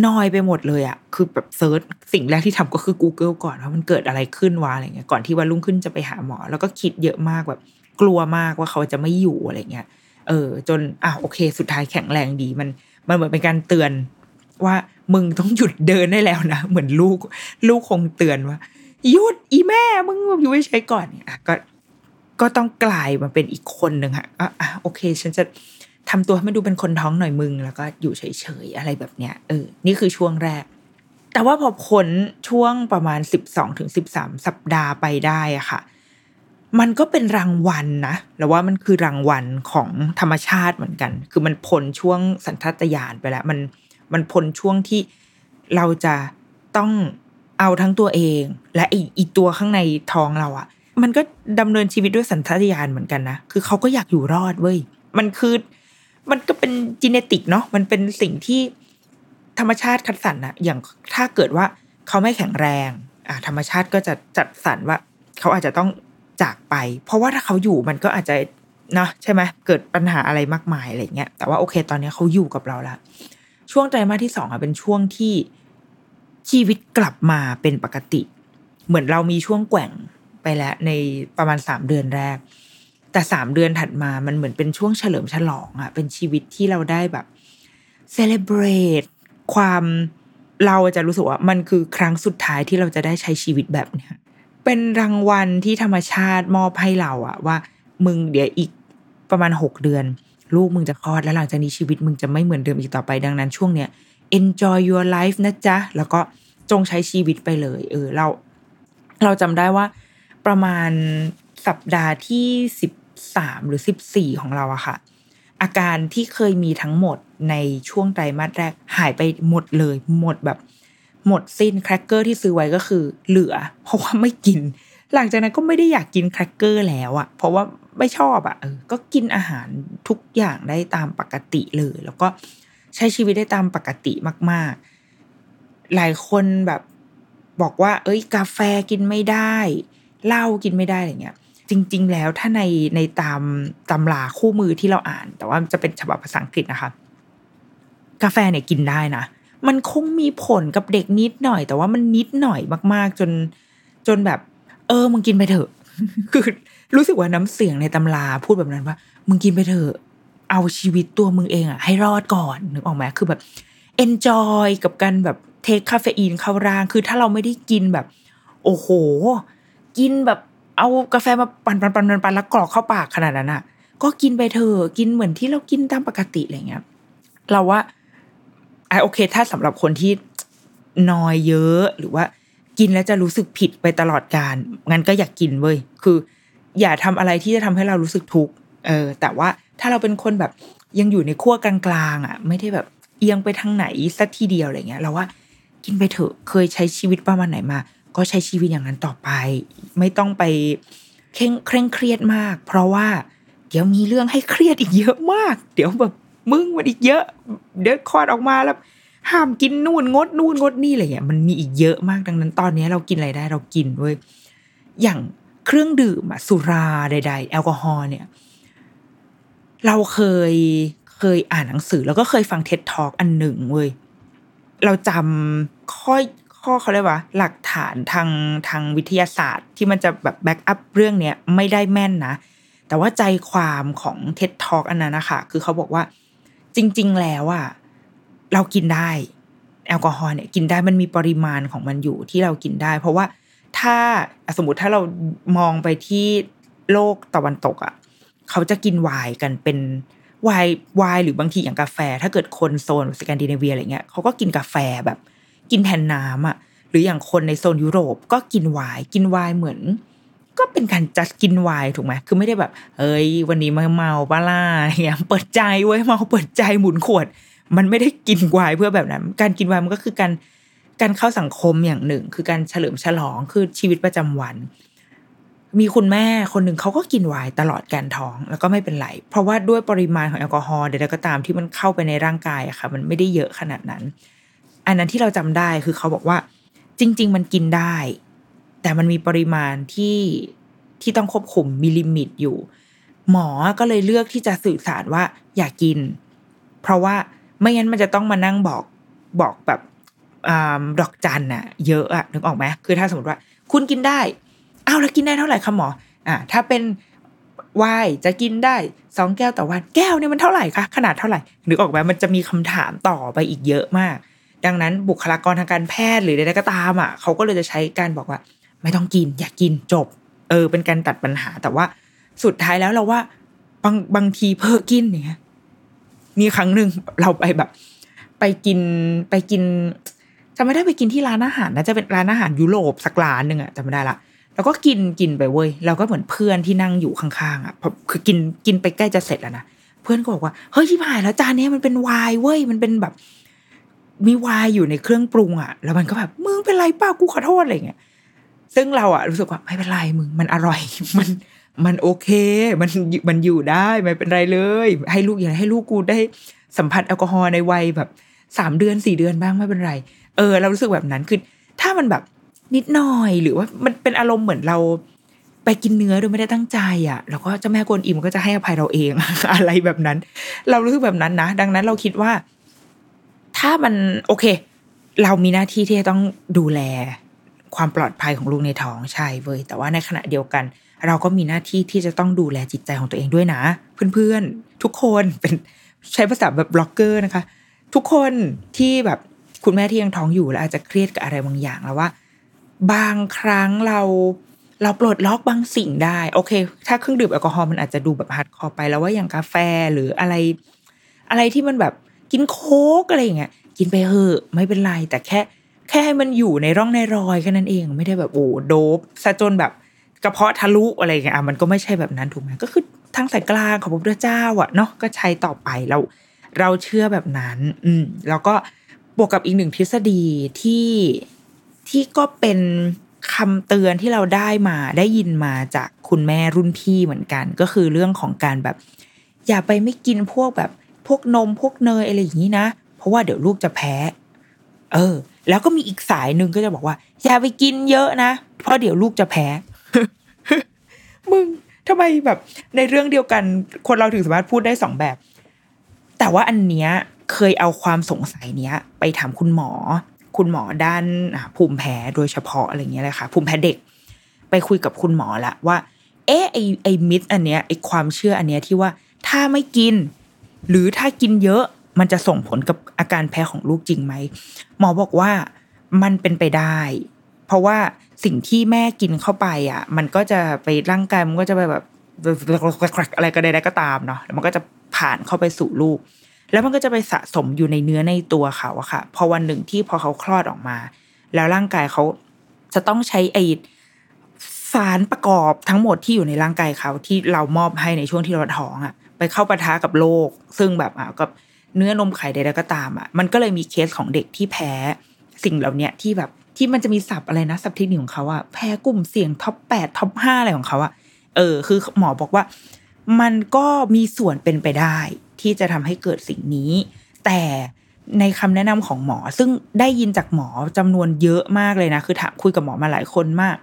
[SPEAKER 2] นอยไปหมดเลยอะคือแบบเซิร์ชสิ่งแรกที่ทำก็คือ Google ก่อนว่ามันเกิดอะไรขึ้นวะอะไรเงี้ยก่อนที่วันรุ่งขึ้นจะไปหาหมอ แล้วก็คิดเยอะมากแบบ กลัวมากว่าเขาจะไม่อยู่อะไรเงี้ยเออ จนอะโอเค สุดท้ายแข็งแรงดีมัน มันเหมือนเป็นการเตือนว่ามึงต้องหยุดเดินได้แล้วนะ เหมือนลูก ลูกคงเตือนว่า หยุดอีแม่มึงอยู่ไม่ใช้ก่อนอะก็ก็ต้องกลายมาเป็นอีกคนหนึ่งค่ะอะอะโอเค ฉันจะทำตัวให้มันดูเป็นคนท้องหน่อยมึง แล้วก็อยู่เฉยๆอะไรแบบเนี้ยเออนี่คือช่วงแรก แต่ว่าพอพ้นช่วงประมาณสิบสองถึงสิบสามสัปดาห์ไปได้อะค่ะ มันก็เป็นรางวัลนะแล้วว่ามันคือรางวัลของธรรมชาติเหมือนกัน คือมันพ้นช่วงสันทัตยานไปแล้ว มันมันพ้นช่วงที่เราจะต้อง เอาทั้งตัวเอง และอีอีตัวข้างในท้องเราอะมันก็ดำเนินชีวิตด้วยสัญชาตญาณเหมือนกันนะคือเขาก็อยากอยู่รอดเว้ยมันคือมันก็เป็นจีเนติกเนาะมันเป็นสิ่งที่ธรรมชาติคัดสรรนะอย่างถ้าเกิดว่าเขาไม่แข็งแรง อ่าธรรมชาติก็จะจัดสรรว่า เขาอาจจะต้องจากไป เพราะว่าถ้าเขาอยู่มันก็อาจจะเนาะใช่ไหมเกิดปัญหาอะไรมากมายอะไรเงี้ยแต่ว่าโอเค ตอนนี้เขาอยู่กับเราละช่วงไตรมาสที่สองอะเป็นช่วงที่ ชีวิตกลับมาเป็นปกติ เหมือนเรามีช่วงแกว่งไปแล้วในประมาณสามเดือนแรก แต่สามเดือนถัดมามันเหมือนเป็นช่วงเฉลิมฉลองอะเป็นชีวิตที่เราได้แบบเซเลบรตความเราจะรู้สึกว่ามันคือครั้งสุดท้ายที่เราจะได้ใช้ชีวิตแบบเนี้ยเป็นรางวัลที่ธรรมชาติมอบให้เราอะว่า มึงเดี๋ยวอีกประมาณหกเดือน ลูกมึงจะคลอดแล้วหลังจากนี้ชีวิตมึงจะไม่เหมือนเดิมอีกต่อไปดังนั้นช่วงเนี้ย enjoy your life นะจ๊ะ แล้วก็จงใช้ชีวิตไปเลย เออเรา เราจำได้ว่าประมาณสัปดาห์ที่สิบสามหรือสิบสี่ของเราอะค่ะ อาการที่เคยมีทั้งหมดในช่วงไตรมาสแรกหายไปหมดเลย หมดแบบหมดสิ้นแครกเกอร์ที่ซื้อไว้ก็คือเหลือ เพราะว่าไม่กิน หลังจากนั้นก็ไม่ได้อยากกินแครกเกอร์แล้วอะเพราะว่าไม่ชอบอะออก็กินอาหารทุกอย่างได้ตามปกติเลย แล้วก็ ใช้ชีวิตได้ตามปกติมาก ๆ หลายคนแบบบอกว่า เอ้ย กาแฟกินไม่ได้เหล้ากินไม่ได้อะไรเงี้ย จริง ๆ แล้วถ้าในในตามตำราคู่มือที่เราอ่าน แต่ว่าจะเป็นฉบับภาษาอังกฤษนะคะ กาแฟเนี่ยกินได้นะมันคงมีผลกับเด็กนิดหน่อย แต่ว่ามันนิดหน่อยมาก ๆ จนจนแบบ เออมึงกินไปเถอะ คือรู้สึกว่าน้ำเสียงในตำราพูดแบบนั้นว่า มึงกินไปเถอะ เอาชีวิตตัวมึงเองอะให้รอดก่อนนึกออกไหมคือแบบ enjoy กับการแบบเทคคาเฟอีนเข้าร่าง คือถ้าเราไม่ได้กินแบบ โอ้โห กินแบบเอากาแฟมาปั่นปั่นปั่นปั่นแล้วกรอกเข้าปากขนาดนั้นอะก็กินไปเถอะกินเหมือนที่เรากินตามปกติอะไรเงี้ยเราว่าไอโอเค ถ้าสำหรับคนที่นอยเยอะหรือว่ากินแล้วจะรู้สึกผิดไปตลอดการงั้นก็อยากกินเว้ยคือ อย่าทำอะไรที่จะทำให้เรารู้สึกทุกข์ เออแต่ว่าถ้าเราเป็นคนแบบยังอยู่ในขั้วกลางๆอะ ไม่ได้แบบเอียงไปทางไหนสักทีเดียวอะไรเงี้ยเราว่ากินไปเถอะเคยใช้ชีวิตประมาณไหนมา ก็ใช้ชีวิตอย่างนั้นต่อไป ไม่ต้องไปเคร่งเคร่งเครียดมาก เพราะว่าเดี๋ยวมีเรื่องให้เครียดอีกเยอะมาก เดี๋ยวแบบมึงมันอีกเยอะ เดี๋ยวคลอดออกมาแล้วห้ามกินนู่นงดนู่นงดนี่อะไรเงี้ยมันมีอีกเยอะมากดังนั้นตอนนี้เรากินอะไรได้เรากินเว้ยอย่างเครื่องดื่มอะสุราใด ๆ แอลกอฮอล์เนี่ย เราเคยเคยอ่านหนังสือ แล้วก็เคยฟัง TED Talk อันหนึ่งเว้ยเราจำข้อข้อเขาเรียกว่า หลักฐานทางทางวิทยาศาสตร์ที่มันจะแบบ back up เรื่องเนี้ยไม่ได้แม่นนะ แต่ว่าใจความของ TED Talk อันนั้นนะคะคือเขาบอกว่า จริง ๆ แล้วอะเรากินได้ แอลกอฮอล์เนี่ยกินได้มันมีปริมาณของมันอยู่ที่เรากินได้ เพราะว่าถ้าสมมติถ้าเรามองไปที่โลกตะวันตกอะ เขาจะกินไวน์กันเป็นไวน์ไวน์หรือบางทีอย่างกาแฟ ถ้าเกิดคนโซนสแกนดิเนเวียอะไรเงี้ยเขาก็กินกาแฟแบบ กินแทนน้ำอะหรืออย่างคนในโซนยุโรปก็กินไวน์กินไวน์เหมือน ก็เป็นการจัดกินไวน์ถูกไหมคือไม่ได้แบบ เอ้ย วันนี้มาเมาบ้าล่าเงี้ยเปิดใจไว้เมาเปิดใจหมุนขวด มันไม่ได้กินไวน์เพื่อแบบนั้น การกินไวน์มันก็คือการการเข้าสังคมอย่างหนึ่ง คือการเฉลิมฉลองคือชีวิตประจำวัน มีคุณแม่คนหนึ่งเขาก็กินไวน์ตลอดการท้องแล้วก็ไม่เป็นไร เพราะว่าด้วยปริมาณของแอลกอฮอล์ใดๆก็ตามที่มันเข้าไปในร่างกายอะค่ะ มันไม่ได้เยอะขนาดนั้น อันนั้นที่เราจำได้คือเขาบอกว่า จริง ๆ มันกินได้ แต่มันมีปริมาณที่ที่ต้องควบคุมมีลิมิตอยู่ หมอก็เลยเลือกที่จะสื่อสารว่าอย่ากกิน เพราะว่าไม่งั้นมันจะต้องมานั่งบอกบอกแบบอดอกจันอะเยอะอะนึกออกไหมคือถ้าสมมติว่า คุณกินได้ อ้าวแล้วกินได้เท่าไหร่คะหมออ่าถ้าเป็นไวน์จะกินได้สองแก้วต่อวันแก้วเนี่ยมันเท่าไหร่คะขนาดเท่าไหร่นึกออกไหมมันจะมีคำถามต่อไปอีกเยอะมาก ดังนั้นบุคลากรทางการแพทย์หรือใดๆก็ตามอะเขาก็เลยจะใช้การบอกว่า ไม่ต้องกิน อย่ากกินจบ เออ เป็นการตัดปัญหาแต่ว่าสุดท้ายแล้วเราว่าบางบางทีเพิ่กินเนี่ยมีครั้งหนึ่งเราไปแบบ ไปกินไปกินจะไม่ได้ไปกินที่ร้านอาหารนะจะเป็นร้านอาหารยุโรปสักร้านหนึ่งอะจำไม่ได้ละ แล้วก็กินกินไปเว้ยเราก็เหมือนเพื่อนที่นั่งอยู่ข้างๆอะพอคือกินกินไปใกล้จะเสร็จแล้วนะเพื่อนก็บอกว่าเฮ้ยที่ผ่านแล้วจานนี้มันเป็นไวน์เว้ยมันเป็นแบบ มีไวน์อยู่ในเครื่องปรุงอะ แล้วมันก็แบบมึงเป็นไรป้ากูขอโทษอะไรเงี้ยซึ่งเราอะรู้สึกว่าไม่เป็นไรมึงมันอร่อยมันมันโอเค มันมันอยู่ได้ไม่เป็นไรเลย ให้ลูกอย่างให้ลูกกูได้สัมผัสแอลกอฮอล์ในวัยแบบสามเดือนสี่เดือนบ้างไม่เป็นไร เออ เรารู้สึกแบบนั้นคือถ้ามันแบบ นิดหน่อยหรือว่ามันเป็นอารมณ์เหมือนเราไปกินเนื้อโดยไม่ได้ตั้งใจอะแล้วก็เจ้าแม่กวนอิมก็จะให้อภัยเราเอง อะไรแบบนั้น เรารู้สึกแบบนั้นนะ ดังนั้นเราคิดว่า ถ้ามันโอเค เรามีหน้าที่ที่จะต้องดูแลความปลอดภัยของลูกในท้องใช่เว้ยแต่ว่าในขณะเดียวกัน เราก็มีหน้าที่ที่จะต้องดูแลจิตใจของตัวเองด้วยนะ เพื่อนๆ ทุกคนเป็นใช้ภาษาแบบบล็อกเกอร์นะคะ ทุกคนที่แบบคุณแม่ที่ยังท้องอยู่แล้วอาจจะเครียดกับอะไรบางอย่างแล้วว่า บางครั้งเราเราปลดล็อกบางสิ่งได้โอเค ถ้าเครื่องดื่มแอลกอฮอล์มันอาจจะดูแบบ hardcore ไปแล้วว่าอย่างกาแฟหรืออะไร อะไรที่มันแบบกินโค้กอะไรอย่างเงี้ยกินไปเถอะไม่เป็นไรแต่แค่ แค่ให้มันอยู่ในร่องในรอยแค่นั้นเอง ไม่ได้แบบโอ้โดบซะจนแบบกระเพาะทะลุอะไรอย่างเงี้ยอะมันก็ไม่ใช่แบบนั้นถูกไหมก็คือทางสายกลางของพระพุทธเจ้าอะเนาะก็ใช้ต่อไปเราเราเชื่อแบบนั้น อืมแล้วก็บวกกับอีกหนึ่งทฤษฎีที่ ที่ก็เป็นคำเตือนที่เราได้มาได้ยินมาจากคุณแม่รุ่นพี่เหมือนกัน ก็คือเรื่องของการแบบ อย่าไปไม่กินพวกแบบพวกนมพวกเนยอะไรอย่างนี้นะ เพราะว่าเดี๋ยวลูกจะแพ้ เออ แล้วก็มีอีกสายหนึ่งก็จะบอกว่า อย่าไปกินเยอะนะ เพราะเดี๋ยวลูกจะแพ้ มึงทำไมแบบในเรื่องเดียวกัน คนเราถึงสามารถพูดได้สองแบบ แต่ว่าอันเนี้ยเคยเอาความสงสัยเนี้ย ไปถามคุณหมอ คุณหมอด้านภูมิแพ้โดยเฉพาะอะไรเงี้ยเลยค่ะ ภูมิแพ้เด็ก ไปคุยกับคุณหมอละว่า เอ๊ะไอไอมิดอันเนี้ยไอความเชื่ออันเนี้ยที่ว่าถ้าไม่กิน หรือถ้ากินเยอะมันจะส่งผลกับอาการแพ้ของลูกจริงไหมหมอบอกว่ามันเป็นไปได้ เพราะว่าสิ่งที่แม่กินเข้าไปอะ มันก็จะไปร่างกายมันก็จะไปแบบอะไรก็ได้ก็ตามเนาะมันก็จะผ่านเข้าไปสู่ลูก แล้วมันก็จะไปสะสมอยู่ในเนื้อในตัวเขาอะค่ะ พอวันหนึ่งที่พอเขาคลอดออกมา แล้วร่างกายเขาจะต้องใช้ไอสารประกอบทั้งหมดที่อยู่ในร่างกายเขาที่เรามอบให้ในช่วงที่เราท้องอะไปเข้าปะทะกับโรคซึ่งแบบอะกับเนื้อนมไข่ใดๆก็ตามอะมันก็เลยมีเคสของเด็กที่แพ้สิ่งเหล่านี้ที่แบบที่มันจะมีศัพท์อะไรนะศัพท์เทคนิคของเขาอะแพ้กลุ่มเสี่ยงท็อปแปดท็อปห้าอะไรของเขาอะเออ คือหมอบอกว่า มันก็มีส่วนเป็นไปได้ ที่จะทำให้เกิดสิ่งนี้ แต่ในคำแนะนำของหมอ ซึ่งได้ยินจากหมอจำนวนเยอะมากเลยนะ คือถามคุยกับหมอมาหลายคนมาก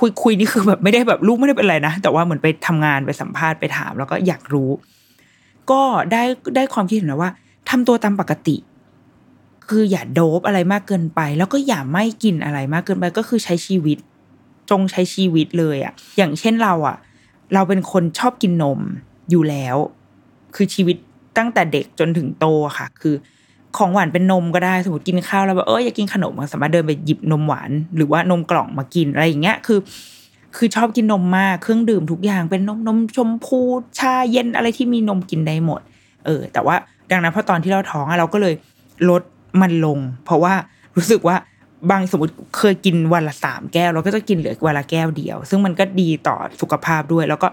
[SPEAKER 2] คุยคุยนี่คือแบบไม่ได้แบบลูกไม่ได้เป็นอะไรนะ แต่ว่าเหมือนไปทำงานไปสัมภาษณ์ไปถาม แล้วก็อยากรู้ ก็ได้ได้ความคิดเห็นนะว่าทำตัวตามปกติ คืออย่าโดบอะไรมากเกินไป แล้วก็อย่าไม่กินอะไรมากเกินไปก็คือใช้ชีวิต จงใช้ชีวิตเลยอะอย่างเช่นเราอะเราเป็นคนชอบกินนมอยู่แล้ว คือชีวิต ตั้งแต่เด็กจนถึงโตค่ะ คือ ของหวานเป็นนมก็ได้สมมติกินข้าวแล้วแบบเอออยากกินขนมสามารถเดินไปหยิบนมหวาน หรือว่านมกล่องมากินอะไรอย่างเงี้ยคือ คือชอบกินนมมากเครื่องดื่มทุกอย่างเป็นนมนมชมพูชาเย็นอะไรที่มีนมกินได้หมด เออ แต่ว่าดังนั้นพอตอนที่เราท้องเราก็เลยลดมันลง เพราะว่ารู้สึกว่าบางสมมติเคยกินวันละสามแก้ว เราก็จะกินเหลือวันละแก้วเดียว ซึ่งมันก็ดีต่อสุขภาพด้วย แล้วก็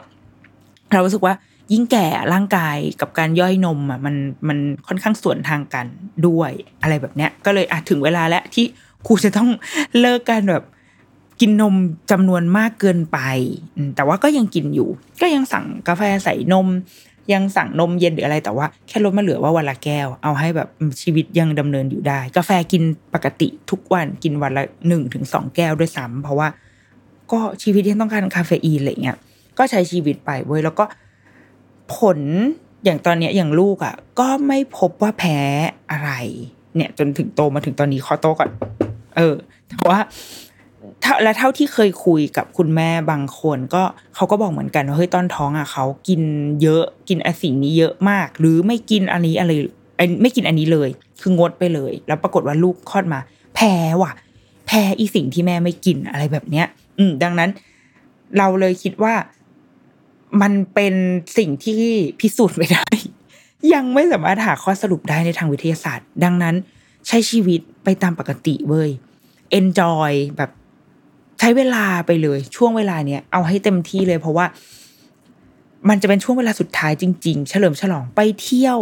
[SPEAKER 2] เรารู้สึกว่า ยิ่งแก่ร่างกายกับการย่อยนมอะมันมันค่อนข้างส่วนทางกันด้วยอะไรแบบเนี้ย ก็เลยอะถึงเวลาแล้วที่ครูจะต้องเลิกการแบบกินนมจำนวนมากเกินไป แต่ว่าก็ยังกินอยู่ ก็ยังสั่งกาแฟใส่นม ยังสั่งนมเย็นหรืออะไรแต่ว่าแค่ลดมาเหลือว่าวันละแก้ว เอาให้แบบชีวิตยังดำเนินอยู่ได้ กาแฟกินปกติทุกวันกินวันละหนึ่งถึงสองแก้วด้วยซ้ำเพราะว่า ก็ชีวิตที่ต้องการคาเฟอีนอะไรเงี้ยก็ใช้ชีวิตไปเว้ยแล้วก็ ผลอย่างตอนเนี้ยอย่างลูกอะ ก็ไม่พบว่าแพ้อะไร เนี่ย จนถึงโตมาถึงตอนนี้ขอโตก่อน เออแต่ว่าถ้าและเท่าที่เคยคุยกับคุณแม่บางคนก็เขาก็บอกเหมือนกันว่าเฮ้ยตอนท้องอะเขากินเยอะกินอสิ่งนี้เยอะมาก หรือไม่กินอันนี้อะไรไม่กินอันนี้เลย คืองดไปเลย แล้วปรากฏว่าลูกคลอดมา แพ้ว่ะ แพ้อีสิ่งที่แม่ไม่กินอะไรแบบเนี้ย อืม ดังนั้น เราเลยคิดว่า มันเป็นสิ่งที่พิสูจน์ไม่ได้ ยังไม่สามารถหาข้อสรุปได้ในทางวิทยาศาสตร์ ดังนั้นใช้ชีวิตไปตามปกติเว้ย enjoy แบบใช้เวลาไปเลย ช่วงเวลาเนี้ยเอาให้เต็มที่เลย เพราะว่า มันจะเป็นช่วงเวลาสุดท้ายจริง ๆ เฉลิมฉลองไปเที่ยว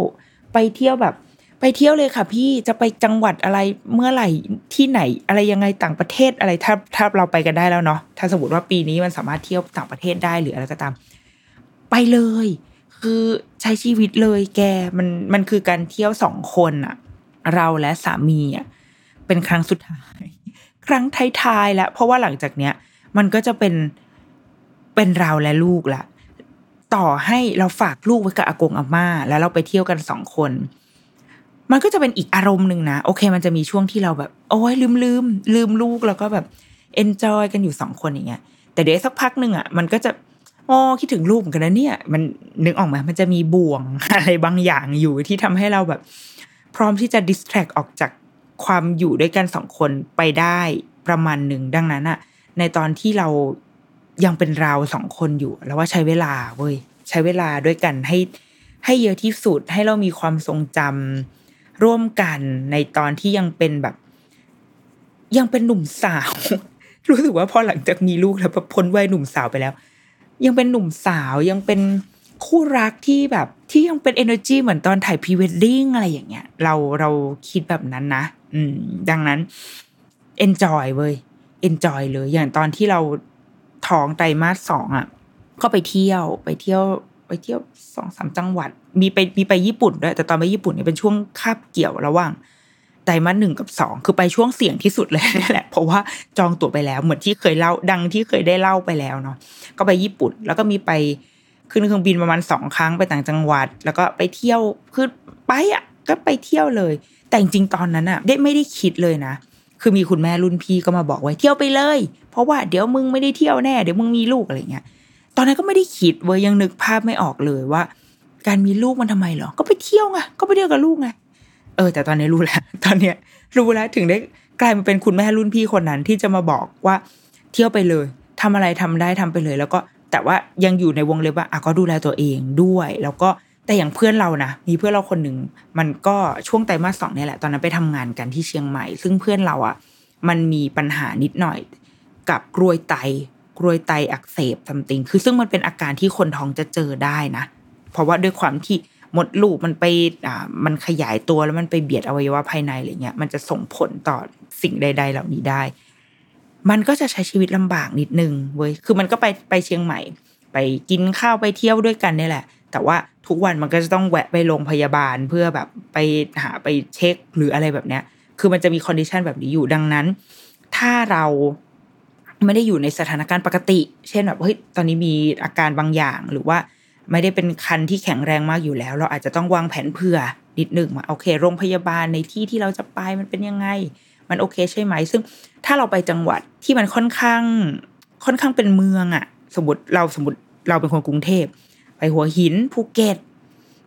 [SPEAKER 2] ไปเที่ยวแบบ ไปเที่ยวเลยค่ะ พี่จะไปจังหวัดอะไรเมื่อไหร่ที่ไหน อะไรยังไงต่างประเทศอะไรถ้าถ้าเราไปกันได้แล้วเนาะถ้าสมมติว่าปีนี้มันสามารถเที่ยวต่างประเทศได้หรืออะไรก็ตาม ไปเลย คือใช้ชีวิตเลยแกมันมันคือการเที่ยวสองคนอะเราและสามีอะเป็นครั้งสุดท้าย ครั้งท้ายๆแล้วเพราะว่าหลังจากเนี้ย มันก็จะเป็นเป็นเราและลูกละต่อให้เราฝากลูกไว้กับอากงอาม่า แล้วเราไปเที่ยวกันสองคน มันก็จะเป็นอีกอารมณ์หนึ่งนะ โอเค มันจะมีช่วงที่เราแบบ โอ้ยลืมลืมลืมลูกแล้วก็แบบเอนจอยกันอยู่สองคนอย่างเงี้ยแต่เดี๋ยวสักพักหนึ่งอะมันก็จะ อ๋อคิดถึงลูกเหมือนกันนะเนี่ย มันนึกออกไหมมันจะมีบ่วงอะไรบางอย่างอยู่ที่ทำให้เราแบบ พร้อมที่จะดิสแทรกออกจากความอยู่ด้วยกันสองคนไปได้ประมาณหนึ่งดังนั้นอะในตอนที่เรายังเป็นเราสองคนอยู่ แล้วว่าใช้เวลาเว้ยใช้เวลาด้วยกันให้ให้เยอะที่สุดให้เรามีความทรงจำร่วมกันในตอนที่ยังเป็นแบบ ยังเป็นหนุ่มสาว รู้สึกว่าพอหลังจากมีลูกแล้วพ้นวัยหนุ่มสาวไปแล้ว ยังเป็นหนุ่มสาวยังเป็นคู่รักที่แบบที่ยังเป็น energy เหมือนตอนถ่ายพรีเวดดิ้งอะไรอย่างเงี้ย เราเราคิดแบบนั้นนะ อืม ดังนั้น enjoy เว้ย enjoy เลย อย่างตอนที่เราท้องไตรมาสสองอะ ก็ไปเที่ยวไปเที่ยวไปเที่ยวสองสามจังหวัด มีไปมีไปญี่ปุ่นด้วย แต่ตอนไปญี่ปุ่นเนี่ยเป็นช่วงคาบเกี่ยวระหว่าง ไตรมาสหนึ่งกับสองคือไปช่วงเสี่ยงที่สุดเลยนี่แหละ เพราะว่าจองตั๋วไปแล้วเหมือนที่เคยเล่าดังที่เคยได้เล่าไปแล้วเนาะก็ไปญี่ปุ่น แล้วก็มีไปขึ้นเครื่องบินประมาณสองครั้งไปต่างจังหวัด แล้วก็ไปเที่ยวคือไปอะก็ไปเที่ยวเลย แต่จริงๆตอนนั้นอะได้ไม่ได้คิดเลยนะ คือมีคุณแม่รุ่นพี่ก็มาบอกไว้เที่ยวไปเลย เพราะว่าเดี๋ยวมึงไม่ได้เที่ยวแน่เดี๋ยวมึงมีลูกอะไรเงี้ยตอนนั้นก็ไม่ได้คิดเว้ยยังนึกภาพไม่ออกเลยว่า การมีลูกมันทำไมหรอก็ไปเที่ยวไงก็ไปเที่ยวกับลูกไง ออ แต่ตอนนี้รู้แล้ว ตอนเนี้ยรู้แล้วถึงได้กลายมาเป็นคุณแม่รุ่นพี่คนนั้นที่จะมาบอกว่าเที่ยวไปเลยทำอะไรทำได้ทำไปเลย แล้วก็แต่ว่ายังอยู่ในวงเล็บว่าอะก็ดูแลตัวเองด้วย แล้วก็แต่อย่างเพื่อนเรานะมีเพื่อนเราคนหนึ่งมันก็ช่วงไตรมาสสองนี่แหละตอนนั้นไปทำงานกันที่เชียงใหม่ ซึ่งเพื่อนเราอะมันมีปัญหานิดหน่อย กับกรวยไตกรวยไตอักเสบทำติงคือซึ่งมันเป็นอาการที่คนท้องจะเจอได้นะ เพราะว่าด้วยความที่ มดลูกมันไปอ่ามันขยายตัวแล้วมันไปเบียดอวัยวะภายในอะไรเงี้ยมันจะส่งผลต่อสิ่งใด ๆ เหล่านี้ได้ มันก็จะใช้ชีวิตลำบากนิดนึงเว้ยคือมันก็ไปไปเชียงใหม่ ไปกินข้าวไปเที่ยวด้วยกันนี่แหละ แต่ว่าทุกวันมันก็จะต้องแวะไปโรงพยาบาลเพื่อแบบไปหาไปเช็คหรืออะไรแบบเนี้ย คือมันจะมี condition แบบนี้อยู่ดังนั้น ถ้าเราไม่ได้อยู่ในสถานการณ์ปกติ เช่นแบบเฮ้ยตอนนี้มีอาการบางอย่างหรือว่า ไม่ได้เป็นครรภ์ที่แข็งแรงมากอยู่แล้ว เราอาจจะต้องวางแผนเผื่อนิดหนึ่งว่าโอเค โรงพยาบาลในที่ที่เราจะไปมันเป็นยังไง มันโอเคใช่ไหม ซึ่งถ้าเราไปจังหวัดที่มันค่อนข้าง ค่อนข้างเป็นเมืองอะสมมติเราสมมติเราเป็นคนกรุงเทพไปหัวหินภูเก็ต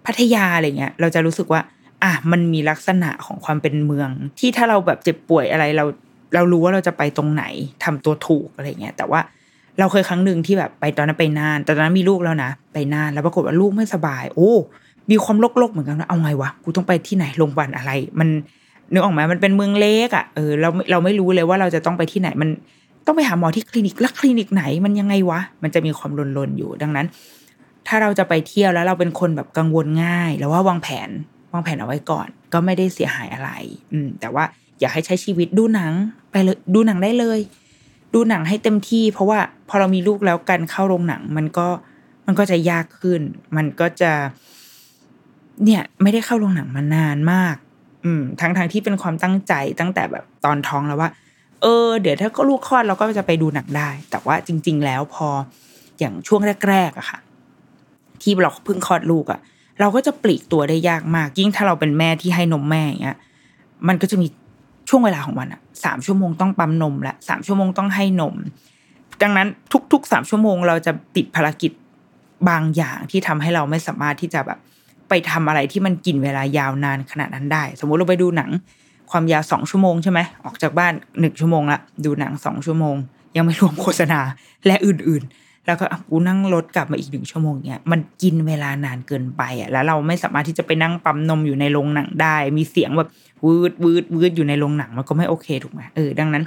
[SPEAKER 2] พัทยาอะไรเงี้ย เราจะรู้สึกว่า อะมันมีลักษณะของความเป็นเมือง ที่ถ้าเราแบบเจ็บป่วยอะไรเราเรารู้ว่าเราจะไปตรงไหนทำตัวถูกอะไรเงี้ย แต่ว่า เราเคยครั้งหนึ่งที่แบบไปตอนนั้นไปนานแต่ตอนนั้นมีลูกแล้วนะไปนานแล้วปรากฏว่าลูกไม่สบาย โอ้มีความโลกๆเหมือนกันว่าเอาไงวะกูต้องไปที่ไหนโรงพยาบาลอะไร มันนึกออกไหมมันเป็นเมืองเล็กอะเออเราเราไม่รู้เลยว่าเราจะต้องไปที่ไหน มันต้องไปหาหมอที่คลินิกแล้วคลินิกไหนมันยังไงวะ มันจะมีความลนๆอยู่ดังนั้น ถ้าเราจะไปเที่ยวแล้วเราเป็นคนแบบกังวลง่ายแล้วว่าวางแผนวางแผนเอาไว้ก่อน ก็ไม่ได้เสียหายอะไร อืมแต่ว่าอยากให้ใช้ชีวิตดูหนังไปเลยดูหนังได้เลย ดูหนังให้เต็มที่ เพราะว่าพอเรามีลูกแล้วกันเข้าโรงหนัง มันก็มันก็จะยากขึ้น มันก็จะ เนี่ย ไม่ได้เข้าโรงหนังมานานมาก อืมทั้งทางที่เป็นความตั้งใจตั้งแต่แบบตอนท้องแล้วว่า เออ เดี๋ยวถ้าก็ลูกคลอดเราก็จะไปดูหนังได้ แต่ว่าจริง ๆ แล้วพออย่างช่วงแรกๆอะค่ะ ที่เราเพิ่งคลอดลูกอะเราก็จะปลีกตัวได้ยากมาก ยิ่งถ้าเราเป็นแม่ที่ให้นมแม่อย่างเงี้ย มันก็จะมีช่วงเวลาของมันอะ สามชั่วโมงต้องปั๊มนมและสามชั่วโมงต้องให้นม ดังนั้นทุกๆสามชั่วโมงเราจะติดภารกิจบางอย่างที่ทำให้เราไม่สามารถที่จะแบบไปทำอะไรที่มันกินเวลายาวนานขนาดนั้นได้ สมมุติเราไปดูหนังความยาวสองชั่วโมงใช่ไหมออกจากบ้านหนึ่งชั่วโมงละดูหนังสองชั่วโมง ยังไม่รวมโฆษณาและอื่นๆ แล้วก็อะกูนั่งรถกลับมาอีกหนึ่งชั่วโมงเนี่ยมันกินเวลานานเกินไปอะแล้วเราไม่สามารถที่จะไปนั่งปั๊มนมอยู่ในโรงหนังได้ มีเสียงแบบวืดวืดวืดอยู่ในโรงหนังมันก็ไม่โอเคถูกไหมเออดังนั้น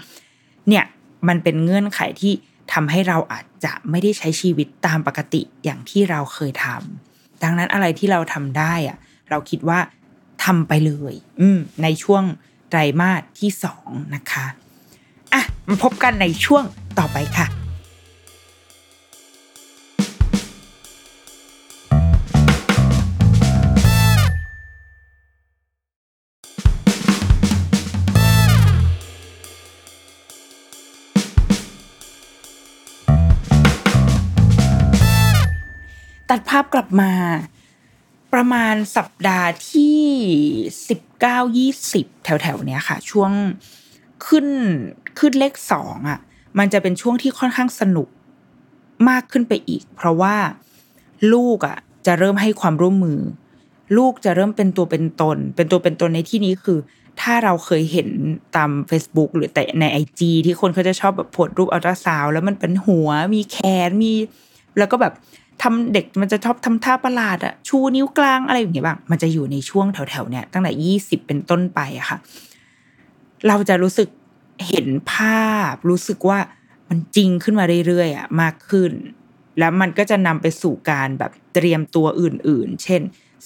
[SPEAKER 2] เนี่ยมันเป็นเงื่อนไขที่ทำให้เราอาจจะไม่ได้ใช้ชีวิตตามปกติอย่างที่เราเคยทำดังนั้นอะไรที่เราทำได้อะ เราคิดว่าทำไปเลย อืม ในช่วงไตรมาสที่สองนะคะอะมาพบกันในช่วงต่อไปค่ะ ตัดภาพกลับมา ประมาณสัปดาห์ที่สิบเก้ายี่สิบแถวๆเนี้ยค่ะ ช่วงขึ้นขึ้นเลขสองอะ มันจะเป็นช่วงที่ค่อนข้างสนุกมากขึ้นไปอีก เพราะว่าลูกอะ จะเริ่มให้ความร่วมมือ ลูกจะเริ่มเป็นตัวเป็นตน เป็นตัวเป็นตนในที่นี้คือ ถ้าเราเคยเห็นตาม Facebook หรือแต่ในไอจที่คนเขาจะชอบแบบโพสรูปอัลตราซาวแล้วมันเป็นหัวมีแขนมี แล้วก็แบบ ทำเด็กมันจะชอบทำท่าประหลาดอะชูนิ้วกลางอะไรอย่างเงี้ยบ้างมันจะอยู่ในช่วงแถวๆเนี้ยตั้งแต่ยี่สิบเป็นต้นไปอะค่ะ เราจะรู้สึกเห็นภาพ รู้สึกว่ามันจริงขึ้นมาเรื่อยๆอะมากขึ้น แล้วมันก็จะนำไปสู่การแบบเตรียมตัวอื่น ๆ เช่น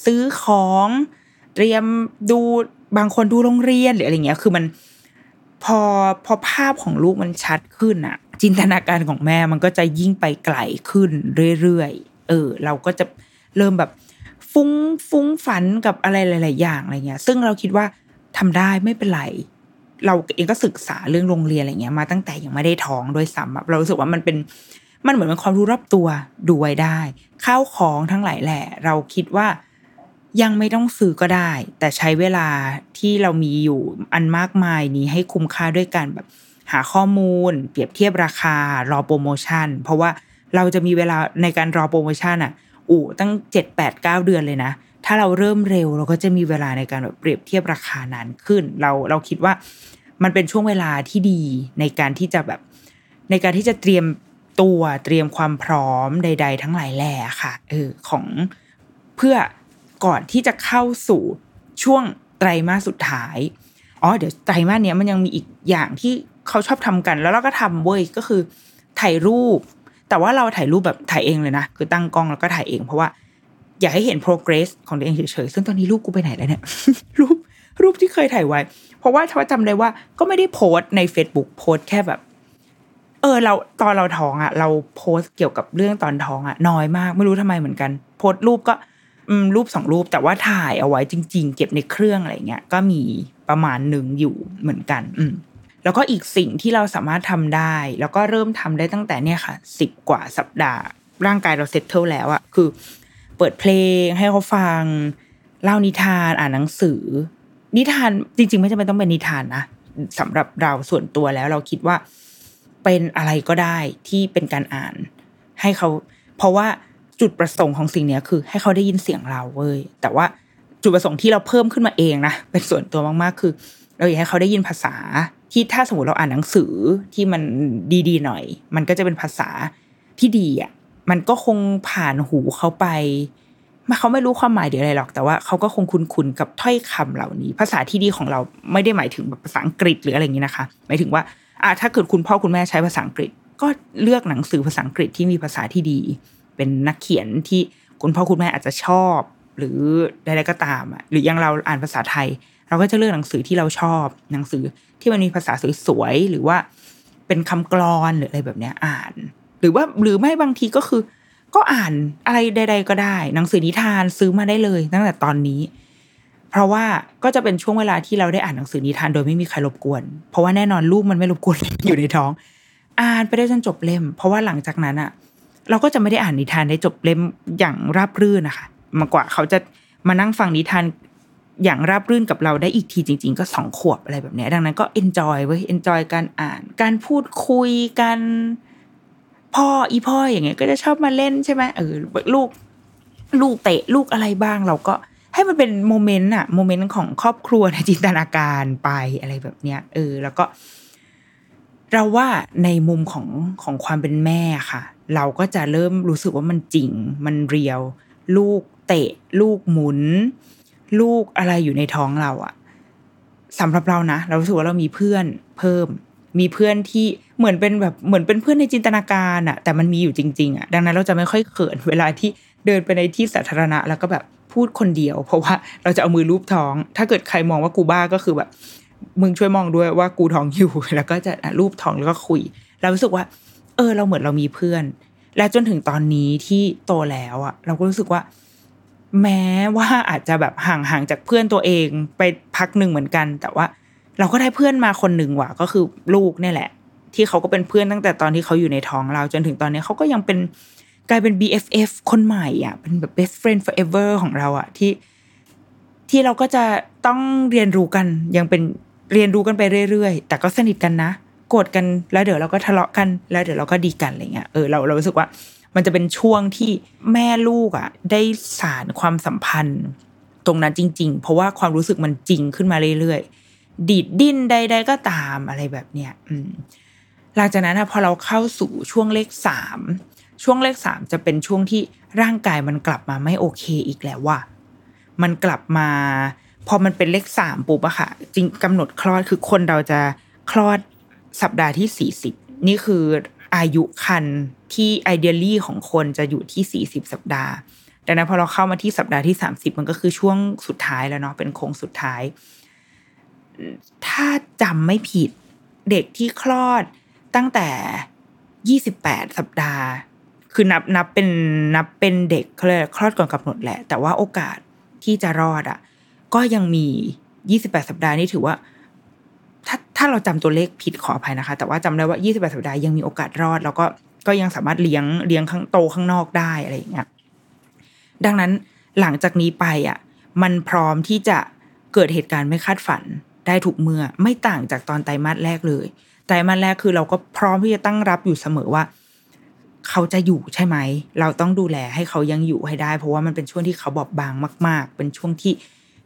[SPEAKER 2] ซื้อของ เตรียมดูบางคนดูโรงเรียนหรืออะไรเงี้ย คือมัน พอพอภาพของลูกมันชัดขึ้นอะจินตนาการของแม่มันก็จะยิ่งไปไกลขึ้นเรื่อยๆเออ เราก็จะเริ่มแบบฟุ้งฟุ้งฝันกับอะไรหลาย ๆ อย่างอะไรเงี้ย ซึ่งเราคิดว่าทำได้ไม่เป็นไรเราเองก็ศึกษาเรื่องโรงเรียนอะไรเงี้ยมาตั้งแต่ยังไม่ได้ท้องโด้วยซ้ำเรารู้สึกว่ามันเป็นมันเหมือนเป็นความรู้รอบตัวดูไว้ได้ข้าวของทั้งหลายแหละ เราคิดว่า ยังไม่ต้องซื้อก็ได้ แต่ใช้เวลาที่เรามีอยู่อันมากมายนี้ให้คุ้มค่าด้วยการแบบหาข้อมูล เปรียบเทียบราคารอโปรโมชั่น เพราะว่าเราจะมีเวลาในการรอโปรโมชั่นอะอู่ตั้งเจ็ดแปดเก้าเดือนเลยนะ ถ้าเราเริ่มเร็วเราก็จะมีเวลาในการแบบเปรียบเทียบราคานานขึ้น เราเราคิดว่ามันเป็นช่วงเวลาที่ดีในการที่จะแบบในการที่จะเตรียมตัวเตรียมความพร้อมใด ๆ ทั้งหลายแหล่ค่ะเออของเพื่อ ก่อนที่จะเข้าสู่ช่วงไตรมาสสุดท้าย อ๋อ เดี๋ยวไตรมาสเนี้ยมันยังมีอีกอย่างที่เขาชอบทำกัน แล้วเราก็ทำเว้ยก็คือถ่ายรูป แต่ว่าเราถ่ายรูปแบบถ่ายเองเลยนะ คือตั้งกล้องแล้วก็ถ่ายเอง เพราะว่า อยากให้เห็น progress ของตัวเองเฉยๆ ซึ่งตอนนี้รูปกูไปไหนแล้วเนี่ย รูปรูปที่เคยถ่ายไว้ เพราะว่าชาจำได้ว่าก็ไม่ได้โพสใน Facebook โพสแค่แบบ เออ เราตอนเราท้องอะ เราโพสเกี่ยวกับเรื่องตอนท้องอะ น้อยมาก ไม่รู้ทำไมเหมือนกัน โพสรูปก็ รูปสองรูปแต่ว่าถ่ายเอาไว้จริง ๆ เก็บในเครื่องอะไรเงี้ยก็มีประมาณหนึ่งอยู่เหมือนกัน อืแล้วก็อีกสิ่งที่เราสามารถทำได้ แล้วก็เริ่มทำได้ตั้งแต่เนี่ยค่ะสิบกว่าสัปดาห์ ร่างกายเราเซ็ตเทิลแล้วอะคือ เปิดเพลงให้เขาฟังเล่านิทานอ่านหนังสือ นิทานจริง ๆ ไม่จำเป็นต้องเป็นนิทานนะสำหรับเราส่วนตัวแล้วเราคิดว่าเป็นอะไรก็ได้ที่เป็นการอ่าน ให้เขา เพราะว่า จุดประสงค์ของสิ่งนี้คือ ให้เขาได้ยินเสียงเราเว้ยแต่ว่าจุดประสงค์ที่เราเพิ่มขึ้นมาเองนะเป็นส่วนตัวมากๆ คือ เราอยากให้เขาได้ยินภาษา ที่ถ้าสมมติเราอ่านหนังสือที่มันดีๆหน่อย มันก็จะเป็นภาษาที่ดีอะมันก็คงผ่านหูเขาไปมาเขาไม่รู้ความหมายเดี๋ยวอะไรหรอก แต่ว่าเขาก็คงคุ้นๆกับถ้อยคำเหล่านี้ ภาษาที่ดีของเราไม่ได้หมายถึงแบบภาษาอังกฤษหรืออะไรอย่างนี้นะคะ หมายถึงว่าอ่าถ้าเกิดคุณพ่อคุณแม่ใช้ภาษาอังกฤษ ก็เลือกหนังสือภาษาอังกฤษที่มีภาษาที่ดี เป็นนักเขียนที่คุณพ่อคุณแม่อาจจะชอบ หรือใดๆก็ตามอะหรือยังเราอ่านภาษาไทย เราก็จะเลือกหนังสือที่เราชอบหนังสือที่มันมีภาษาสวยๆหรือว่าเป็นคำกรอนหรืออะไรแบบเนี้ยอ่าน หรือว่าหรือไม่บางทีก็คือ ก็อ่านอะไรใด ๆ ก็ได้ หนังสือนิทานซื้อมาได้เลย ตั้งแต่ตอนนี้ เพราะว่าก็จะเป็นช่วงเวลาที่เราได้อ่านหนังสือนิทานโดยไม่มีใครรบกวน เพราะว่าแน่นอนลูกมันไม่รบกวนอยู่ในท้อง อ่านไปได้จนจบเล่ม เพราะว่าหลังจากนั้นอะ เราก็จะไม่ได้อ่านนิทานได้จบเล่มอย่างราบรื่นนะคะมากกว่าเขาจะมานั่งฟังนิทานอย่างราบรื่นกับเราได้อีกทีจริง ๆ ก็สองขวบอะไรแบบนี้ดังนั้นก็ enjoy เว้ย enjoy การอ่าน การพูดคุยกันพ่ออีพ่ออย่างเงี้ยก็จะชอบมาเล่นใช่ไหมเออลูก ลูกเตะลูกอะไรบ้าง เราก็ให้มันเป็นโมเมนต์อะโมเมนต์ของครอบครัวในจินตนาการไปอะไรแบบเนี้ยเออ แล้วก็ เราว่าในมุมของของความเป็นแม่ค่ะ เราก็จะเริ่มรู้สึกว่ามันจริง มันเรียว ลูกเตะ ลูกหมุน ลูกอะไรอยู่ในท้องเราอะสำหรับเรานะ เรารู้สึกว่าเรามีเพื่อนเพิ่ม มีเพื่อนที่เหมือนเป็นแบบเหมือนเป็นเพื่อนในจินตนาการอะแต่มันมีอยู่จริง ๆอะดังนั้นเราจะไม่ค่อยเขินเวลาที่เดินไปในที่สาธารณะแล้วก็แบบพูดคนเดียว เพราะว่าเราจะเอามือลูบท้อง ถ้าเกิดใครมองว่ากูบ้าก็คือแบบ มึงช่วยมองด้วยว่ากูท้องอยู่แล้วก็จะรูปท้องแล้วก็คุย เรารู้สึกว่า เออ เราเหมือนเรามีเพื่อน และจนถึงตอนนี้ที่โตแล้วอะเราก็รู้สึกว่า แม้ว่าอาจจะแบบห่างห่างจากเพื่อนตัวเองไปพักหนึ่งเหมือนกัน แต่ว่า เราก็ได้เพื่อนมาคนหนึ่งว่ะก็คือลูกเนี่ยแหละ ที่เขาก็เป็นเพื่อนตั้งแต่ตอนที่เขาอยู่ในท้องเราจนถึงตอนนี้เขาก็ยังเป็นกลายเป็น BFF คนใหม่อะเป็นแบบ best friend forever ของเราอะที่ที่เราก็จะต้องเรียนรู้กันยังเป็น เรียนรู้กันไปเรื่อยๆ แต่ก็สนิทกันนะโกรธกันแล้วเดี๋ยวเราก็ทะเลาะกันแล้วเดี๋ยวเราก็ดีกันอะไรเงี้ยเออเราเรารู้สึกว่า มันจะเป็นช่วงที่แม่ลูกอะ ได้สารความสัมพันธ์ ตรงนั้นจริง ๆ เพราะว่าความรู้สึกมันจริงขึ้นมาเรื่อยๆ ดีดดิ้นใด ๆ ก็ตามอะไรแบบเนี้ยอืมหลังจากนั้นพอเราเข้าสู่ช่วงเลขสามช่วงเลขสามจะเป็นช่วงที่ร่างกายมันกลับมาไม่โอเคอีกแล้วว่ามันกลับมา พอมันเป็นเลขสามปุ๊บอะค่ะ จริงกำหนดคลอดคือคนเราจะคลอดสัปดาห์ที่สี่สิบนี่คืออายุคันที่ไอเดียลี่ของคนจะอยู่ที่สี่สิบสัปดาห์ดังนั้นพอเราเข้ามาที่สัปดาห์ที่สามสิบมันก็คือช่วงสุดท้ายแล้วเนาะเป็นโค้งสุดท้าย ถ้าจำไม่ผิดเด็กที่คลอดตั้งแต่ยี่สิบแปดสัปดาห์ คือนับนับเป็นนับเป็นเด็กเขาเลยคลอดก่อนกำหนดแหละ แต่ว่าโอกาสที่จะรอดอะ ก็ยังมียี่สิบแปดสัปดาห์นี่ถือว่า ถ้าถ้าเราจำตัวเลขผิดขออภัยนะคะ แต่ว่าจำได้ว่ายี่สิบแปดสัปดาห์ยังมีโอกาสรอด แล้วก็ก็ยังสามารถเลี้ยงเลี้ยงข้างโตข้างนอกได้อะไรอย่างเงี้ยดังนั้นหลังจากนี้ไปอะ มันพร้อมที่จะเกิดเหตุการณ์ไม่คาดฝันได้ถูกเมื่อไม่ต่างจากตอนไตรมาสแรกเลยไตรมาสแรกคือเราก็พร้อมที่จะตั้งรับอยู่เสมอว่า เขาจะอยู่ใช่ไหม เราต้องดูแลให้เขายังอยู่ให้ได้ เพราะว่ามันเป็นช่วงที่เขาบอบบางมาก ๆ เป็นช่วงที่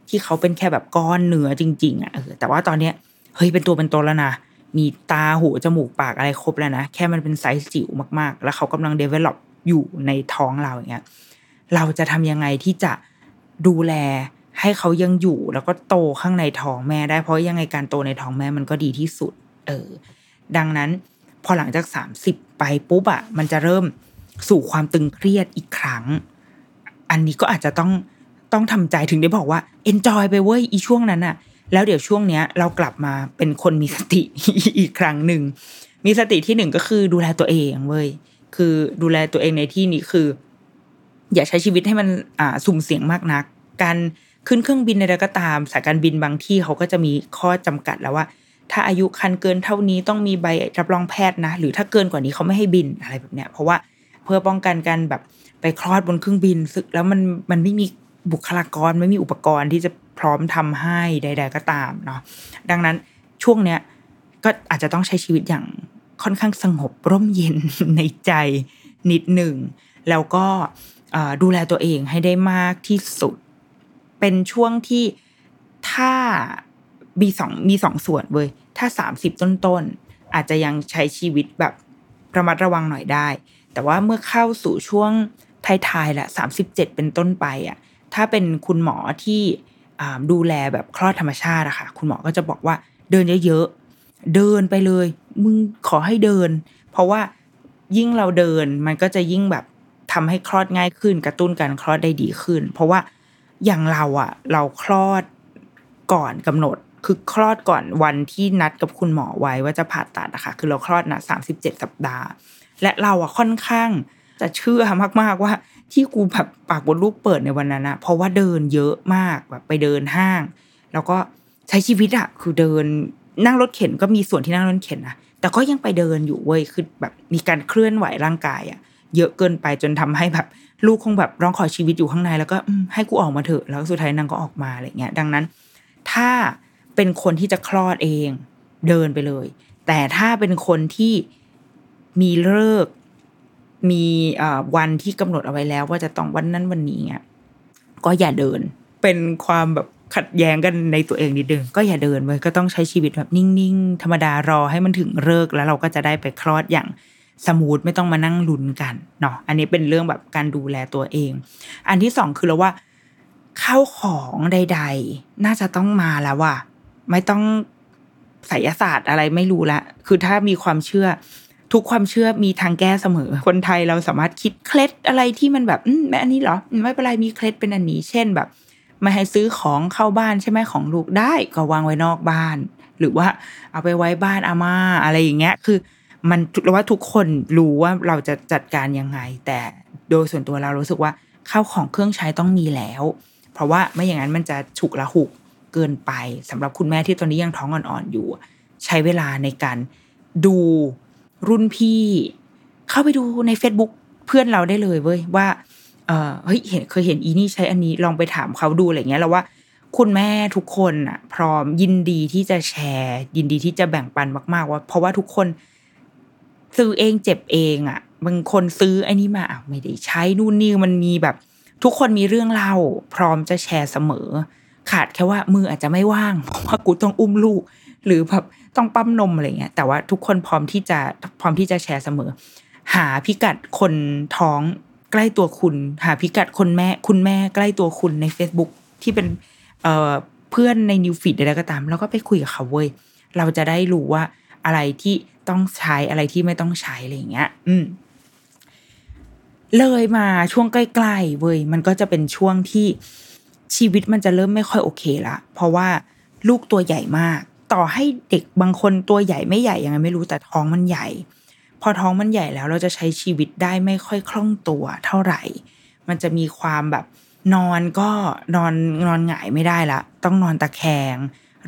[SPEAKER 2] ที่เขาเป็นแค่แบบก้อนเนื้อจริง ๆอะแต่ว่าตอนเนี้ยเฮ้ยเป็นตัวเป็นตนแล้วนะมีตาหูจมูกปากอะไรครบแล้วนะแค่มันเป็นไซส์จิ๋วมากๆ แล้วเขากำลัง develop อยู่ในท้องเราอย่างเงี้ยเราจะทำยังไงที่จะดูแลให้เขายังอยู่แล้วก็โตข้างในท้องแม่ได้เพราะยังไงการโตในท้องแม่มันก็ดีที่สุด เออ ดังนั้นพอหลังจากสามสิบไปปุ๊บอะมันจะเริ่มสู่ความตึงเครียดอีกครั้ง อันนี้ก็อาจจะต้อง ต้องทำใจถึงได้บอกว่าเอนจอยไปเว้ยอีช่วงนั้นอะแล้วเดี๋ยวช่วงเนี้ยเรากลับมาเป็นคนมีสติอีกครั้งหนึ่งมีสติที่หนึ่งก็คือดูแลตัวเองเว้ยคือดูแลตัวเองในที่นี้คือ อย่าใช้ชีวิตให้มันอ่าสุ่มเสี่ยงมากนัก การขึ้นเครื่องบินใดก็ตามสายการบินบางที่เขาก็จะมีข้อจำกัดแล้วว่า ถ้าอายุคันเกินเท่านี้ต้องมีใบรับรองแพทย์นะ หรือถ้าเกินกว่านี้เขาไม่ให้บินอะไรแบบเนี้ยเพราะว่าเพื่อป้องกันการแบบไปคลอดบนเครื่องบินซึกแล้วมันมันไม่มี บุคลากรไม่มีอุปกรณ์ที่จะพร้อมทำให้ใด ๆ ก็ตามเนาะดังนั้นช่วงเนี้ยก็อาจจะต้องใช้ชีวิตอย่างค่อนข้างสงบร่มเย็นในใจนิดหนึ่ง แล้วก็ดูแลตัวเองให้ได้มากที่สุด เป็นช่วงที่ถ้ามีสองมีสองส่วนเว้ยถ้าสามสิบต้นๆ อาจจะยังใช้ชีวิตแบบระมัดระวังหน่อยได้ แต่ว่าเมื่อเข้าสู่ช่วงท้ายๆละสามสิบเจ็ดเป็นต้นไปอะ ถ้าเป็นคุณหมอที่ดูแลแบบคลอดธรรมชาติอะค่ะ คุณหมอก็จะบอกว่าเดินเยอะๆ เดินไปเลย มึงขอให้เดิน เพราะว่ายิ่งเราเดินมันก็จะยิ่งแบบทำให้คลอดง่ายขึ้น กระตุ้นการคลอดได้ดีขึ้น เพราะว่าอย่างเราอะเราคลอดก่อนกำหนด คือคลอดก่อนวันที่นัดกับคุณหมอไว้ว่าจะผ่าตัดนะคะคือเราคลอดนะสามสิบเจ็ดสัปดาห์ และเราอะค่อนข้างจะเชื่อมากๆว่า ที่กูแบบปากบนลูกเปิดในวันนั้นนะเพราะว่าเดินเยอะมากแบบไปเดินห้าง แล้วก็ใช้ชีวิตอะคือเดินนั่งรถเข็นก็มีส่วนที่นั่งรถเข็นนะแต่ก็ยังไปเดินอยู่เว้ยคือแบบมีการเคลื่อนไหวร่างกายอะเยอะเกินไปจนทำให้แบบลูกคงแบบร้องขอชีวิตอยู่ข้างในแล้วก็ให้กูออกมาเถอะแล้วสุดท้ายนางก็ออกมาอะไรเงี้ย ดังนั้น ถ้าเป็นคนที่จะคลอดเองเดินไปเลย แต่ถ้าเป็นคนที่มีเลิก มีวันที่กำหนดเอาไว้แล้ว ว่าจะต้องวันนั้นวันนี้เงี้ยก็อย่าเดิน เป็นความแบบขัดแย้งกันในตัวเองนิดนึงก็อย่าเดินเลยก็ต้องใช้ชีวิตแบบนิ่งๆ ธรรมดารอให้มันถึงเลิกแล้วเราก็จะได้ไปคลอดอย่างsmooth ไม่ต้องมานั่งลุ้นกันเนาะอันนี้เป็นเรื่องแบบการดูแลตัวเอง อันที่สองคือเราว่าข้าวของใด ๆ น่าจะต้องมาแล้วว่ะไม่ต้องไสยศาสตร์อะไรไม่รู้ละ คือถ้ามีความเชื่อ ทุกความเชื่อมีทางแก้เสมอ คนไทยเราสามารถคิดเคล็ดอะไรที่มันแบบอืมแม่อันนี้เหรอไม่เป็นไรมีเคล็ดเป็นอันนี้ เช่นแบบไม่ให้ซื้อของเข้าบ้านใช่ไหมของลูกได้ก็วางไว้นอกบ้าน หรือว่าเอาไปไว้บ้านอาม่าอะไรอย่างเงี้ย คือ มันเราว่าทุกคนรู้ว่าเราจะจัดการยังไง แต่โดยส่วนตัวเรารู้สึกว่าข้าวของเครื่องใช้ต้องมีแล้ว เพราะว่าไม่อย่างนั้นมันจะฉุกละหุกเกินไปสำหรับคุณแม่ที่ตอนนี้ยังท้องอ่อนๆอยู่ ใช้เวลาในการดู รุ่นพี่ เข้าไปดูใน Facebook เพื่อนเราได้เลยเว้ยว่าเออเฮ้ยเห็นเคยเห็นอีนี่ใช้อันนี้ลองไปถามเขาดูอะไรเงี้ยแล้วว่าคุณแม่ทุกคนอะ พร้อมยินดีที่จะแชร์ ยินดีที่จะแบ่งปันมาก ๆ ว่า เพราะว่าทุกคนซื้อเองเจ็บเองอะบางคนซื้อไอ้นี้มาอะไม่ได้ใช้นู่นนี่มันมีแบบ ทุกคนมีเรื่องเล่า พร้อมจะแชร์เสมอ ขาดแค่ว่ามืออาจจะไม่ว่างเพราะว่ากูต้องอุ้มลูก หรือแบบต้องปั๊มนมอะไรเงี้ยแต่ว่าทุกคนพร้อมที่จะพร้อมที่จะแชร์เสมอ หาพิกัดคนท้องใกล้ตัวคุณ หาพิกัดคนแม่คุณแม่ใกล้ตัวคุณใน Facebook ที่เป็นเเพื่อนในนิวฟีดอะไรก็ตาม แล้วก็ไปคุยกับเขาเว้ยเราจะได้รู้ว่าอะไรที่ต้องใช้อะไรที่ไม่ต้องใช้อะไรเงี้ย อืมเลยมาช่วงใกล้ๆเว้ยมันก็จะเป็นช่วงที่ชีวิตมันจะเริ่มไม่ค่อยโอเคละเพราะว่าลูกตัวใหญ่มาก ต่อให้เด็กบางคนตัวใหญ่ไม่ใหญ่ยังไงไม่รู้แต่ท้องมันใหญ่ พอท้องมันใหญ่แล้วเราจะใช้ชีวิตได้ไม่ค่อยคล่องตัวเท่าไหร่ มันจะมีความแบบนอนก็นอนนอนหงายไม่ได้ละ ต้องนอนตะแคง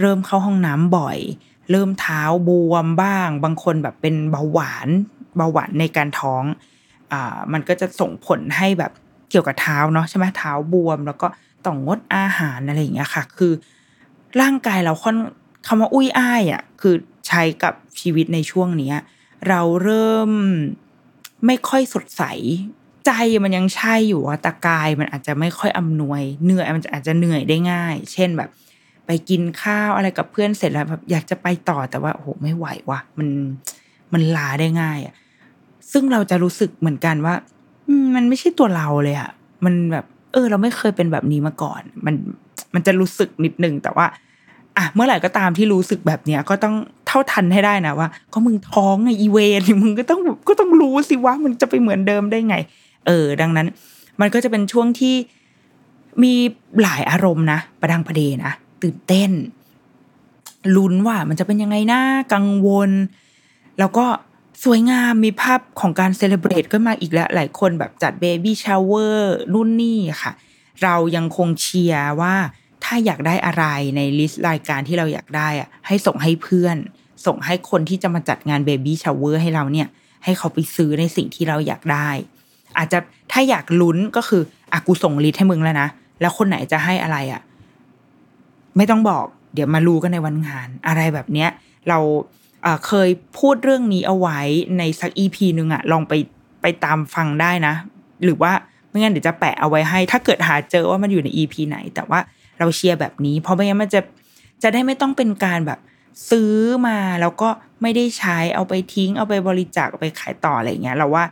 [SPEAKER 2] เริ่มเข้าห้องน้ำบ่อย เริ่มเท้าบวมบ้าง บางคนแบบเป็นเบาหวานเบาหวานในการท้องอ่ามันก็จะส่งผลให้แบบเกี่ยวกับเท้าเนาะใช่ไหมเท้าบวม แล้วก็ต้องงดอาหารอะไรอย่างเงี้ยค่ะ คือร่างกายเราค่อน คำว่าอุ้ยอ้ายอะคือใช้กับชีวิตในช่วงเนี้ย เราเริ่มไม่ค่อยสดใส ใจมันยังใช่อยู่ว่าแต่กายมันอาจจะไม่ค่อยอำนวยเหนื่อยมันอาจจะเหนื่อยได้ง่าย เช่นแบบ ไปกินข้าวอะไรกับเพื่อนเสร็จแล้วแบบอยากจะไปต่อแต่ว่าโอ้โหไม่ไหวว่ะ มันมันลาได้ง่ายอะซึ่งเราจะรู้สึกเหมือนกันว่ามันไม่ใช่ตัวเราเลยอะมันแบบ เออ เราไม่เคยเป็นแบบนี้มาก่อน มันมันจะรู้สึกนิดนึงแต่ว่า อะเมื่อไหร่ก็ตามที่รู้สึกแบบเนี้ยก็ต้องเท่าทันให้ได้นะว่า ก็มึงท้องไงอีเวรมึงก็ต้องก็ต้องรู้สิว่ามันจะไปเหมือนเดิมได้ไง เออ ดังนั้น มันก็จะเป็นช่วงที่มีหลายอารมณ์นะประดังประเดนะตื่นเต้นลุ้นว่ามันจะเป็นยังไงนะกังวล แล้วก็สวยงามมีภาพของการ celebrate ก็มาอีกแล้ว หลายคนแบบจัด baby shower รุ่นนี่ค่ะ เรายังคงเชียร์ว่า ถ้าอยากได้อะไรใน list รายการที่เราอยากได้อะให้ส่งให้เพื่อน ส่งให้คนที่จะมาจัดงาน baby shower ให้เราเนี่ย ให้เขาไปซื้อในสิ่งที่เราอยากได้ อาจจะถ้าอยากลุ้นก็คืออะกูส่ง list ให้มึงแล้วนะ แล้วคนไหนจะให้อะไรอะ่ะ ไม่ต้องบอก เดี๋ยวมารู้กันในวันงาน อะไรแบบเนี้ย เราเคยพูดเรื่องนี้เอาไว้ในสัก EP หนึ่งอะลองไปไปตามฟังได้นะ หรือว่าไม่งั้นเดี๋ยวจะแปะเอาไว้ให้ ถ้าเกิดหาเจอว่ามันอยู่ในอีพีไหน แต่ว่า เราเชียร์แบบนี้ เพราะไม่งั้นมันจะจะได้ไม่ต้องเป็นการแบบซื้อมาแล้วก็ไม่ได้ใช้เอาไปทิ้ง เอาไปบริจาคเอาไปขายต่ออะไรเงี้ย เราว่า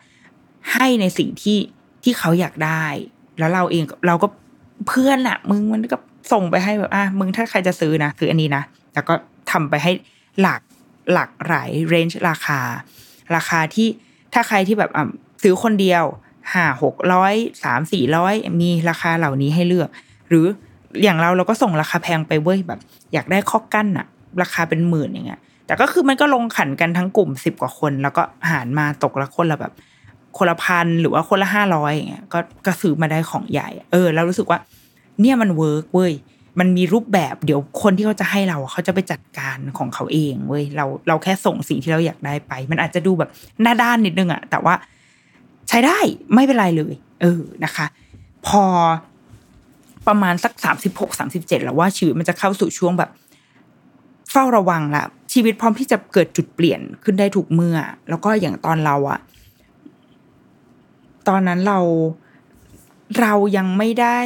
[SPEAKER 2] ให้ในสิ่งที่ที่เขาอยากได้ แล้วเราเองเราก็เพื่อนอะมึงมันก็ส่งไปให้แบบอะมึงถ้าใครจะซื้อนะคืออันนี้นะแล้วก็ทำไปให้หลักหลักหลาย range ราคา ราคาที่ถ้าใครที่แบบอะซื้อคนเดียวห้าหกร้อยสามสี่ร้อยมีราคาเหล่านี้ให้เลือก หรือ อย่างเราเราก็ส่งราคาแพงไปเว้ยแบบ อยากได้คอกกั้นอะราคาเป็นหมื่นอย่างเงี้ย แต่ก็คือมันก็ลงขันกันทั้งกลุ่มสิบกว่าคน แล้วก็หารมาตกละคนละแบบ คนละพันหรือว่าคนละห้าร้อยอย่างเงี้ยก็ก็ซื้อมาได้ของใหญ่ เออแล้วรู้สึกว่า เนี่ยมัน work เว้ยมันมีรูปแบบเดี๋ยวคนที่เขาจะให้เราเขาจะไปจัดการของเขาเองเว้ยเราเราแค่ส่งสิ่งที่เราอยากได้ไป มันอาจจะดูแบบหน้าด้านนิดนึงอะแต่ว่าใช้ได้ไม่เป็นไรเลย เออนะคะ พอ ประมาณสักสามสิบหกสามสิบเจ็ดแล้วว่าชีวิตมันจะเข้าสู่ช่วงแบบ เฝ้าระวังละชีวิตพร้อมที่จะเกิดจุดเปลี่ยนขึ้นได้ถูกเมื่อ แล้วก็อย่างตอนเราอะตอนนั้นเราเรายังไม่ได้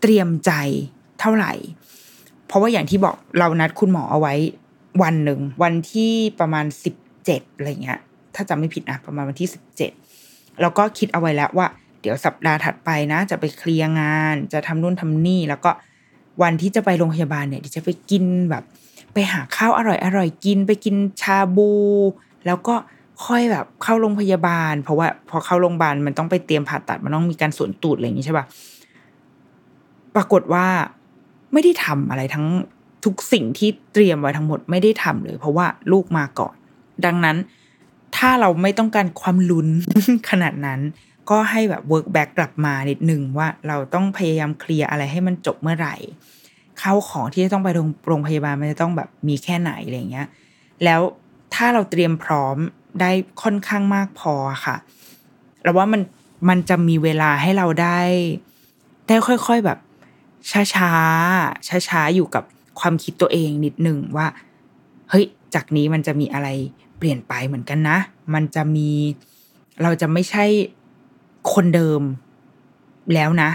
[SPEAKER 2] เตรียมใจเท่าไหร่ เพราะว่าอย่างที่บอกเรานัดคุณหมอเอาไว้วันหนึ่ง วันที่ประมาณสิบเจ็ดอะไรเงี้ย ถ้าจำไม่ผิดนะประมาณวันที่สิบเจ็ดแล้วก็คิดเอาไว้แล้วว่า เดี๋ยวสัปดาห์ถัดไปนะ จะไปเคลียร์งาน จะทำนู่นทำนี่ แล้วก็วันที่จะไปโรงพยาบาลเนี่ยเดี๋ยวจะไปกินแบบ ไปหาข้าวอร่อยอร่อยกิน ไปกินชาบู แล้วก็ค่อยแบบเข้าโรงพยาบาล เพราะว่าพอเข้าโรงพยาบาลมันต้องไปเตรียมผ่าตัดมันต้องมีการสวนตูดอะไรอย่างนี้ใช่ปะปรากฏว่าไม่ได้ทำอะไรทั้งทุกสิ่งที่เตรียมไว้ทั้งหมดไม่ได้ทำเลย เพราะว่าลูกมาก่อน ดังนั้น ถ้าเราไม่ต้องการความลุ้นขนาดนั้น ก็ให้แบบ work back กลับมานิดหนึ่งว่าเราต้องพยายามเคลียร์อะไรให้มันจบเมื่อไหร่เข้าของที่จะต้องไปโรงงพยาบาลมันจะต้องแบบมีแค่ไหนอะไรเงี้ย แล้วถ้าเราเตรียมพร้อมได้ค่อนข้างมากพอค่ะเราว่ามันมันจะมีเวลาให้เราได้ ได้ค่อยๆแบบ ช้าช้าช้าช้าๆอยู่กับความคิดตัวเองนิดหนึ่งว่า เฮ้ย จากนี้มันจะมีอะไรเปลี่ยนไปเหมือนกันนะ มันจะมีเราจะไม่ใช่ คนเดิมแล้วนะ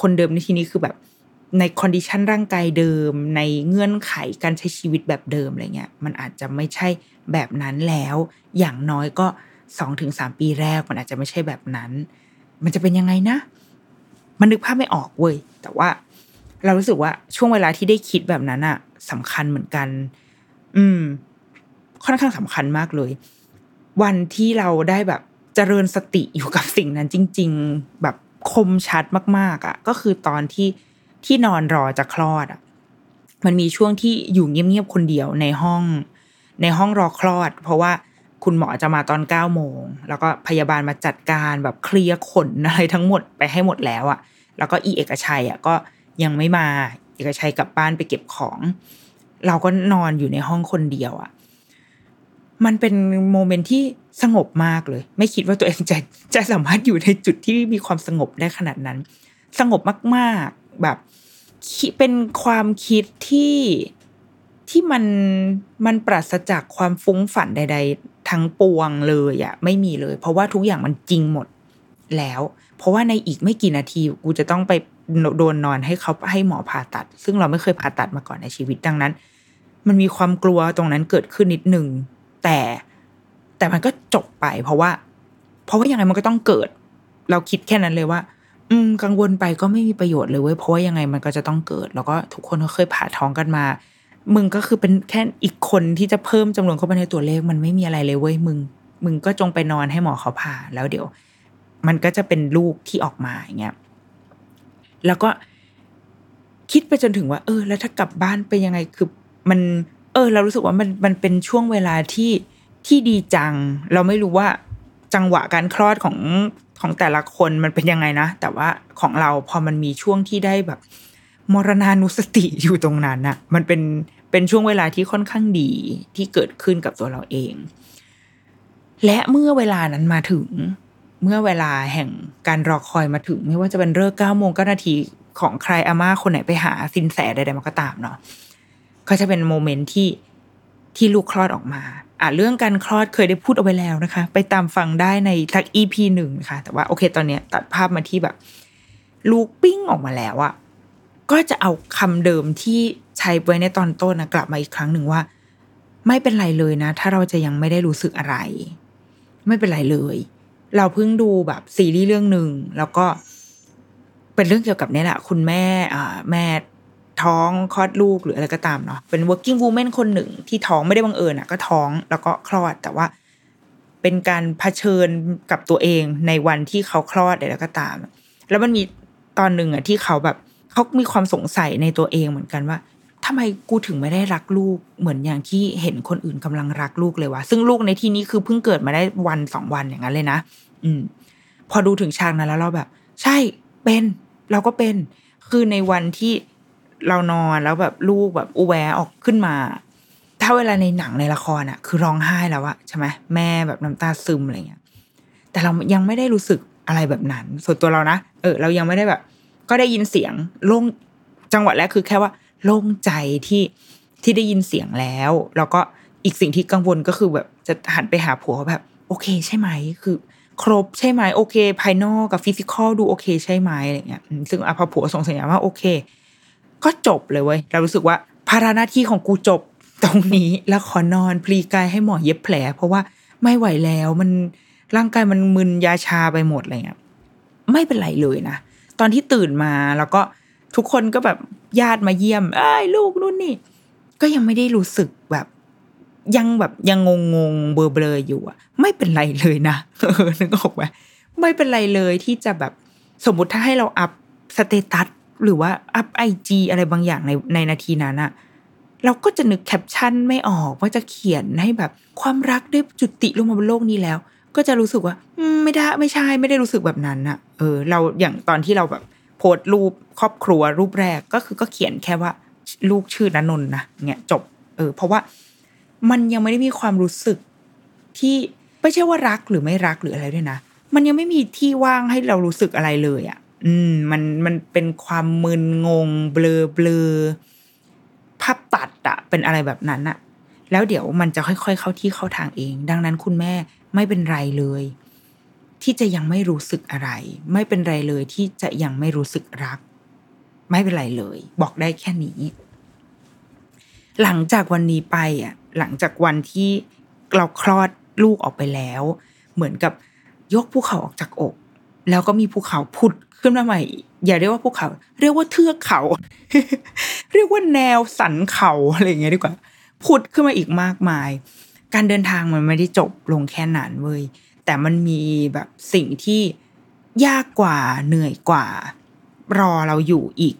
[SPEAKER 2] คนเดิมในที่นี้คือแบบใน condition ร่างกายเดิม ในเงื่อนไขการใช้ชีวิตแบบเดิมอะไรเงี้ยมันอาจจะไม่ใช่แบบนั้นแล้ว อย่างน้อยก็สองถึงสามปีแรกมันอาจจะไม่ใช่แบบนั้น มันจะเป็นยังไงนะ มันนึกภาพไม่ออกเว้ยแต่ว่า เรารู้สึกว่าช่วงเวลาที่ได้คิดแบบนั้นอะสำคัญเหมือนกัน อืม ค่อนข้างสำคัญมากเลย วันที่เราได้แบบ เจริญสติอยู่กับสิ่งนั้นจริง ๆ แบบคมชัดมาก ๆอะก็คือตอนที่ที่นอนรอจะคลอดอะมันมีช่วงที่อยู่เงียบๆคนเดียวในห้อง ในห้องรอคลอด เพราะว่าคุณหมอจะมาตอนเก้าโมง แล้วก็พยาบาลมาจัดการแบบเคลียร์ขนอะไรทั้งหมดไปให้หมดแล้วอะแล้วก็อีเอกชัยอะก็ยังไม่มาเอกชัยกลับบ้านไปเก็บของ เราก็นอนอยู่ในห้องคนเดียวอะ มันเป็นโมเมนต์ที่สงบมากเลย ไม่คิดว่าตัวเองจะจะสามารถอยู่ในจุดที่มีความสงบได้ขนาดนั้น สงบมากๆแบบเป็นความคิดที่ที่มันมันปราศจากความฟุ้งฝันใด ๆ ทั้งปวงเลยอะไม่มีเลย เพราะว่าทุกอย่างมันจริงหมดแล้ว เพราะว่าในอีกไม่กี่นาทีกูจะต้องไปโดนนอนให้เขาให้หมอผ่าตัด ซึ่งเราไม่เคยผ่าตัดมาก่อนในชีวิตดังนั้น มันมีความกลัวตรงนั้นเกิดขึ้นนิดหนึ่ง แต่แต่มันก็จบไป เพราะว่า เพราะว่ายังไงมันก็ต้องเกิด เราคิดแค่นั้นเลยว่า อืม กังวลไปก็ไม่มีประโยชน์เลยเว้ยเพราะว่ายังไงมันก็จะต้องเกิด แล้วก็ทุกคนก็เคยผ่าท้องกันมา มึงก็คือเป็นแค่อีกคนที่จะเพิ่มจำนวนเข้าไปในตัวเลขมันไม่มีอะไรเลยเว้ยมึง มึงก็จงไปนอนให้หมอเขาผ่า แล้วเดี๋ยว มันก็จะเป็นลูกที่ออกมาอย่างเงี้ยแล้วก็คิดไปจนถึงว่า เออ แล้วถ้ากลับบ้านไปยังไงคือมัน เออ เรารู้สึกว่ามันมันเป็นช่วงเวลาที่ที่ดีจัง เราไม่รู้ว่าจังหวะการคลอดของของแต่ละคนมันเป็นยังไงนะ แต่ว่าของเราพอมันมีช่วงที่ได้แบบ มรณานุสติอยู่ตรงนั้นน่ะมันเป็นเป็นช่วงเวลาที่ค่อนข้างดีที่เกิดขึ้นกับตัวเราเอง และเมื่อเวลานั้นมาถึง เมื่อเวลาแห่งการรอคอยมาถึง ไม่ว่าจะเป็นเลิกเก้าโมงเก้านาทีของใครอาม่าคนไหนไปหาซินแสใดๆมันก็ตามเนาะ ก็จะเป็น moment ที่ที่ลูกคลอดออกมา อะเรื่องการคลอดเคยได้พูดเอาไว้แล้วนะคะ ไปตามฟังได้ในสัก EP หนึ่งนะคะแต่ว่าโอเคตอนเนี้ยตัดภาพมาที่แบบ ลูกปิ้งออกมาแล้วอะก็จะเอาคำเดิมที่ใช้ไว้ในตอนต้นนะกลับมาอีกครั้งหนึ่งว่า ไม่เป็นไรเลยนะ ถ้าเราจะยังไม่ได้รู้สึกอะไร ไม่เป็นไรเลย เราเพิ่งดูแบบซีรีส์เรื่องหนึ่งแล้วก็เป็นเรื่องเกี่ยวกับเนี่ยแหละคุณแม่อ่าแม่ ท้องคลอดลูกหรืออะไรก็ตามเนาะเป็น working woman คนหนึ่งที่ท้องไม่ได้บังเอิญอะก็ท้องแล้วก็คลอดแต่ว่า เป็นการเผชิญกับตัวเองในวันที่เขาคลอดอะไรก็ตาม แล้วมันมีตอนหนึ่งอะที่เขาแบบเขามีความสงสัยในตัวเองเหมือนกันว่าทำไมกูถึงไม่ได้รักลูกเหมือนอย่างที่เห็นคนอื่นกำลังรักลูกเลยวะซึ่งลูกในที่นี้คือเพิ่งเกิดมาได้วันสองวันอย่างนั้นเลยนะอืม พอดูถึงฉากนั้นแล้วเราแบบ ใช่เป็น เราก็เป็น คือในวันที่ เรานอนแล้วแบบลูกแบบอุแวออกขึ้นมา ถ้าเวลาในหนังในละครอะคือร้องไห้แล้วอะใช่ไหมแม่แบบน้ำตาซึมอะไรเงี้ย แต่เรายังไม่ได้รู้สึกอะไรแบบนั้น ส่วนตัวเรานะเออ เรายังไม่ได้แบบ ก็ได้ยินเสียงโล่งจังหวะแรกคือแค่ว่าโล่งใจที่ที่ได้ยินเสียงแล้ว แล้วก็อีกสิ่งที่กังวลก็คือแบบจะหันไปหาผัวแบบ โอเคใช่ไหมคือครบใช่ไหมโอเค ภายนอกกับฟิสิกอลดูโอเคใช่ไหมอะไรเงี้ยซึ่งอพอผัวส่งสัญญาณว่าโอเค ก็จบเลยเว้ยเรารู้สึกว่าภาระหน้าที่ของกูจบตรงนี้แล้วขอนอนพลีกายให้หมอเย็บแผล เพราะว่าไม่ไหวแล้วมันร่างกายมันมึนยาชาไปหมดอะไรเงี้ยไม่เป็นไรเลยนะตอนที่ตื่นมาแล้วก็ทุกคนก็แบบญาติมาเยี่ยม เอ้ยลูกนู่นนี่ ก็ยังไม่ได้รู้สึกแบบ ยังแบบยังงงงๆเบลอเบลอๆอยู่อะไม่เป็นไรเลยนะเออนึกออกไหมไม่เป็นไรเลยที่จะแบบสมมติถ้าให้เรา up status หรือว่า up IG อะไรบางอย่างในในนาทีนั้นอะเราก็จะนึกแคปชั่นไม่ออกว่าจะเขียนให้แบบความรักได้จุติลงมาบนโลกนี้แล้ว ก็จะรู้สึกว่าไม่ได้ไม่ใช่ไม่ได้รู้สึกแบบนั้นอะเออ เราอย่างตอนที่เราแบบโพสต์รูปครอบครัวรูปแรกก็คือก็เขียนแค่ว่าลูกชื่อนนนนะเงี้ยจบ เออ เพราะว่ามันยังไม่ได้มีความรู้สึกที่ไม่ใช่ว่ารักหรือไม่รักหรืออะไรด้วยนะมันยังไม่มีที่ว่างให้เรารู้สึกอะไรเลยอะ อืมมันมันเป็นความมึนงง เบลอเบลอภาพตัดอะเป็นอะไรแบบนั้นอะแล้วเดี๋ยวมันจะค่อย ๆ เข้าที่เข้าทางเอง ดังนั้นคุณแม่ไม่เป็นไรเลย ที่จะยังไม่รู้สึกอะไร ไม่เป็นไรเลยที่จะยังไม่รู้สึกรัก ไม่เป็นไรเลย บอกได้แค่นี้ หลังจากวันนี้ไปอะ หลังจากวันที่เราคลอดลูกออกไปแล้ว เหมือนกับยกภูเขาออกจากอก แล้วก็มีภูเขาผุดขึ้นมาใหม่ อย่าเรียกว่าภูเขา เรียกว่าเทือกเขา เรียกว่าแนวสันเขาอะไรอย่างเงี้ยดีกว่าผุดขึ้นมาอีกมากมาย การเดินทางมันไม่ได้จบลงแค่นั้นเว้ยแต่มันมีแบบสิ่งที่ยากกว่าเหนื่อยกว่า รอเราอยู่อีก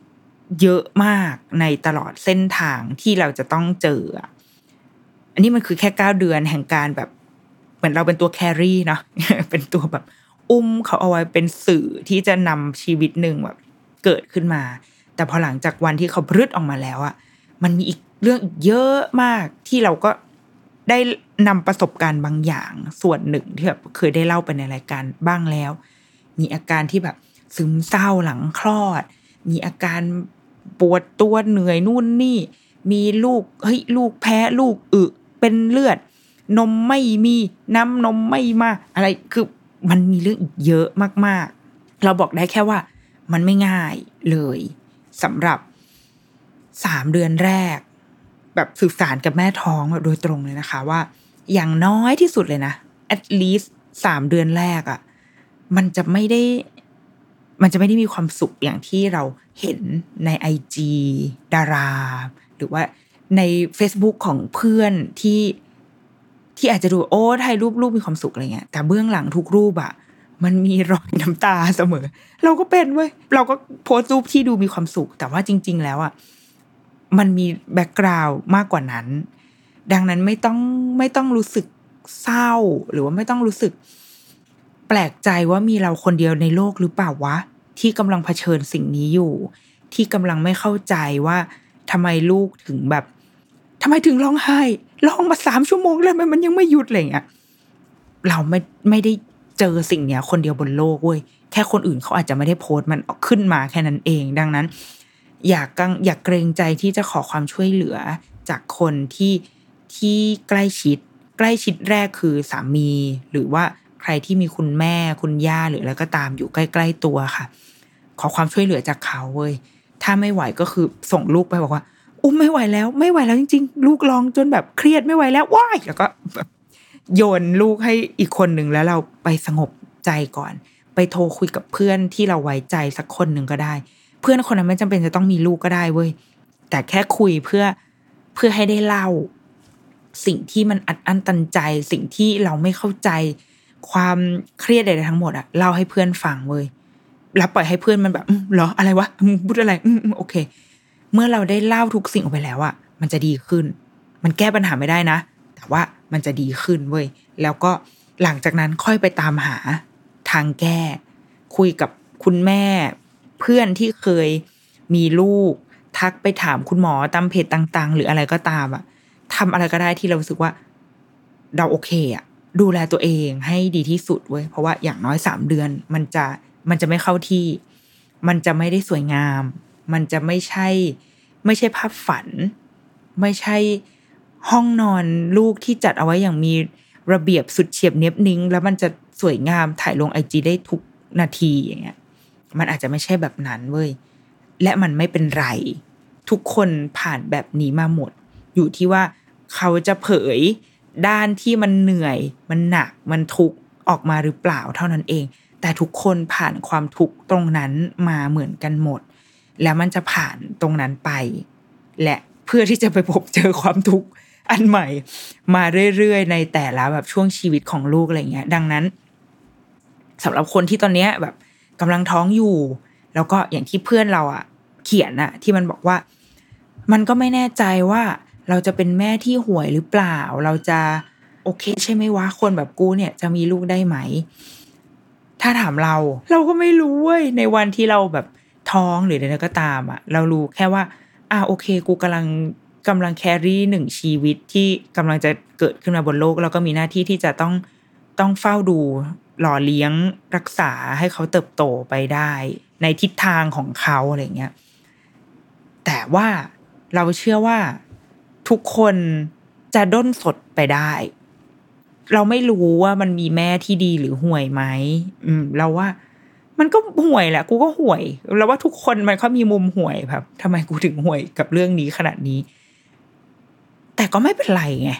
[SPEAKER 2] เยอะมากในตลอดเส้นทางที่เราจะต้องเจออะอันนี้มันคือแค่เก้าเดือนแห่งการแบบ เหมือนเราเป็นตัวแครี่เนาะเป็นตัวแบบ อุ้มเขาเอาไว้เป็นสื่อที่จะนำชีวิตหนึ่งแบบเกิดขึ้นมา แต่พอหลังจากวันที่เขาพรึดออกมาแล้วอะมันมีอีกเรื่องอีกเยอะมากที่เราก็ได้นำประสบการณ์บางอย่างส่วนหนึ่งที่แบบเคยได้เล่าไปในรายการบ้างแล้ว มีอาการที่แบบซึมเศร้าหลังคลอด มีอาการปวดตัวเหนื่อยนู่นนี่ มีลูกเฮ้ยลูกแพ้ลูกอึเป็นเลือด นมไม่มีน้ำนมไม่มาอะไรคือ มันมีเรื่องอีกเยอะมากๆ เราบอกได้แค่ว่ามันไม่ง่ายเลยสำหรับสามเดือนแรก แบบสื่อสารกับแม่ท้องแบบโดยตรงเลยนะคะว่า อย่างน้อยที่สุดเลยนะ at least สามเดือนแรกอะ่ะ มันจะไม่ได้ มันจะไม่ได้มีความสุขอย่างที่เราเห็นในไอจีดารา หรือว่าใน Facebook ของเพื่อนที่ ที่อาจจะดูโอ้ถ่ายรูปรูปมีความสุขอะไรเงี้ยแต่เบื้องหลังทุกรูปอะมันมีรอยน้ำตาเสมอ เราก็เป็นเว้ยเราก็โพสต์รูปที่ดูมีความสุข แต่ว่าจริง ๆ แล้วอะมันมี background มากกว่านั้น ดังนั้นไม่ต้องไม่ต้องรู้สึกเศร้า หรือว่าไม่ต้องรู้สึก แปลกใจว่ามีเราคนเดียวในโลกหรือเปล่าวะ ที่กำลังเผชิญสิ่งนี้อยู่ ที่กำลังไม่เข้าใจว่าทำไมลูกถึงแบบทำไมถึงร้องไห้ ร้องมาสามชั่วโมงแล้วมันมันยังไม่หยุดอะไรเงี้ยเราไม่ไม่ได้เจอสิ่งเนี้ย คนเดียวบนโลกเว้ยแค่คนอื่นเขาอาจจะไม่ได้โพสต์มันขึ้นมาแค่นั้นเอง ดังนั้น อยากกังอยากเกรงใจที่จะขอความช่วยเหลือจากคนที่ที่ใกล้ชิด ใกล้ชิดแรกคือสามี หรือว่าใครที่มีคุณแม่คุณย่าหรืออะไรก็ตามอยู่ใกล้ ๆตัวค่ะ ขอความช่วยเหลือจากเขาเว้ยถ้าไม่ไหวก็คือส่งลูกไปบอกว่า อุ้มไม่ไหวแล้ว ไม่ไหวแล้วจริง ๆ ลูกร้องจนแบบเครียดไม่ไหวแล้วว้ายแล้วก็แบบโยนลูกให้อีกคนหนึ่งแล้วเราไปสงบใจก่อน ไปโทรคุยกับเพื่อนที่เราไว้ใจสักคนหนึ่งก็ได้ เพื่อนคนนั้นไม่จำเป็นจะต้องมีลูกก็ได้เว้ยแต่แค่คุยเพื่อเพื่อให้ได้เล่า สิ่งที่มันอัดอั้นตันใจ สิ่งที่เราไม่เข้าใจ ความเครียดใดๆทั้งหมดอะเล่าให้เพื่อนฟังเว้ยแล้วปล่อยให้เพื่อนมันแบบเหรออะไรวะพูดอะไรอืมโอเค เมื่อเราได้เล่าทุกสิ่งออกไปแล้วอะมันจะดีขึ้น มันแก้ปัญหาไม่ได้นะ แต่ว่ามันจะดีขึ้นเว้ย แล้วก็หลังจากนั้นค่อยไปตามหาทางแก้ คุยกับคุณแม่ เพื่อนที่เคยมีลูก ทักไปถามคุณหมอตามเพจต่าง ๆ หรืออะไรก็ตามอะทำอะไรก็ได้ที่เรารู้สึกว่า เราโอเคอะดูแลตัวเองให้ดีที่สุดเว้ยเพราะว่าอย่างน้อยสามเดือน มันจะมันจะไม่เข้าที่ มันจะไม่ได้สวยงาม มันจะไม่ใช่ ไม่ใช่ภาพฝัน ไม่ใช่ห้องนอนลูกที่จัดเอาไว้อย่างมีระเบียบสุดเฉียบเนียบนิ้ง แล้วมันจะสวยงามถ่ายลงไอจีได้ทุกนาทีอย่างเงี้ย มันอาจจะไม่ใช่แบบนั้นเว้ยและมันไม่เป็นไร ทุกคนผ่านแบบนี้มาหมด อยู่ที่ว่าเขาจะเผยด้านที่มันเหนื่อย มันหนัก มันทุกข์ออกมาหรือเปล่าเท่านั้นเอง แต่ทุกคนผ่านความทุกข์ตรงนั้นมาเหมือนกันหมด แล้วมันจะผ่านตรงนั้นไป และเพื่อที่จะไปพบเจอความทุกข์อันใหม่ มาเรื่อยๆ ในแต่ละแบบช่วงชีวิตของลูกอะไรเงี้ย ดังนั้นสำหรับคนที่ตอนเนี้ยแบบกำลังท้องอยู่ แล้วก็อย่างที่เพื่อนเราอะเขียนอะที่มันบอกว่า มันก็ไม่แน่ใจว่าเราจะเป็นแม่ที่ห่วยหรือเปล่า เราจะโอเค ใช่ไหมวะคนแบบกูเนี่ยจะมีลูกได้ไหม ถ้าถามเรา เราก็ไม่รู้เว้ยในวันที่เราแบบ ท้องหรืออะไรก็ตามอะเรารู้แค่ว่า อ่าโอเค กูกำลังกำลังแครี่หนึ่งชีวิตที่กำลังจะเกิดขึ้นมาบนโลก แล้วก็มีหน้าที่ที่จะต้องต้องเฝ้าดูหล่อเลี้ยงรักษาให้เขาเติบโตไปได้ ในทิศทางของเขาอะไรเงี้ยแต่ว่าเราเชื่อว่าทุกคนจะด้นสดไปได้ เราไม่รู้ว่ามันมีแม่ที่ดีหรือห่วยไหมอืม เราว่า มันก็ห่วยแหละกูก็ห่วยเราว่าทุกคนมันก็มีมุมห่วยแบบทำไมกูถึงห่วยกับเรื่องนี้ขนาดนี้ แต่ก็ไม่เป็นไรไง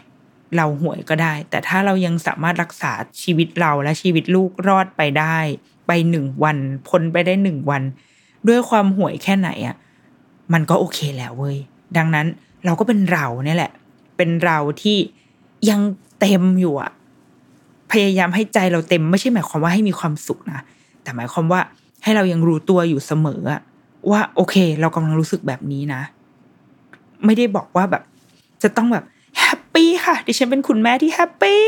[SPEAKER 2] เราห่วยก็ได้ แต่ถ้าเรายังสามารถรักษาชีวิตเราและชีวิตลูกรอดไปได้ ไปหนึ่งวันพ้นไปได้หนึ่งวัน ด้วยความห่วยแค่ไหนอะ่ะมันก็โอเคแล้วเว้ยดังนั้นเราก็เป็นเราเนี่ยแหละ เป็นเราที่ยังเต็มอยู่อะพยายามให้ใจเราเต็มไม่ใช่หมายความว่าให้มีความสุขนะ แต่หมายความว่าให้เรายังรู้ตัวอยู่เสมอว่าโอเค เรากำลังรู้สึกแบบนี้นะ ไม่ได้บอกว่าแบบ จะต้องแบบ happy ค่ะ ดิฉันเป็นคุณแม่ที่ happy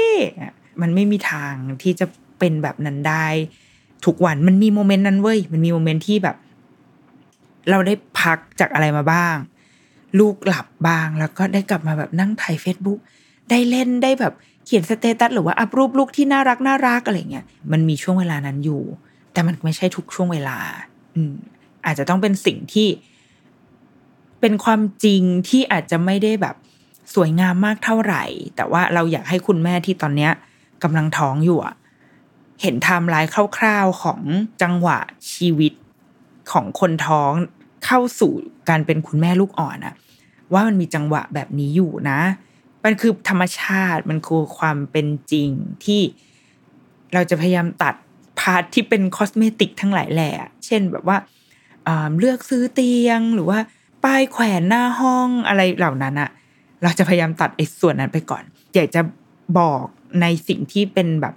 [SPEAKER 2] มันไม่มีทางที่จะเป็นแบบนั้นได้ทุกวันมันมี moment นั้นเว้ยมันมี moment ที่แบบ เราได้พักจากอะไรมาบ้าง ลูกหลับบ้างแล้วก็ได้กลับมาแบบนั่งถ่ายเฟซบุ๊กได้เล่นได้แบบเขียน status หรือว่า up รูปลูกที่น่ารักน่ารักอะไรเงี้ยมันมีช่วงเวลานั้นอยู่ แต่มันไม่ใช่ทุกช่วงเวลา อืม อาจจะต้องเป็นสิ่งที่ เป็นความจริงที่อาจจะไม่ได้แบบสวยงามมากเท่าไหร่ แต่ว่าเราอยากให้คุณแม่ที่ตอนเนี้ยกำลังท้องอยู่อะเห็นไทม์ไลน์คร่าวๆของจังหวะชีวิตของคนท้องเข้าสู่การเป็นคุณแม่ลูกอ่อนอะว่ามันมีจังหวะแบบนี้อยู่นะ มันคือธรรมชาติมันคือความเป็นจริงที่เราจะพยายามตัด part ที่เป็น cosmetic ทั้งหลายแหละเช่นแบบว่าเลือกซื้อเตียงหรือว่าป้ายแขวนหน้าห้องอะไรเหล่านั้นอะเราจะพยายามตัดไอ้ส่วนนั้นไปก่อน อยากจะบอกในสิ่งที่เป็นแบบ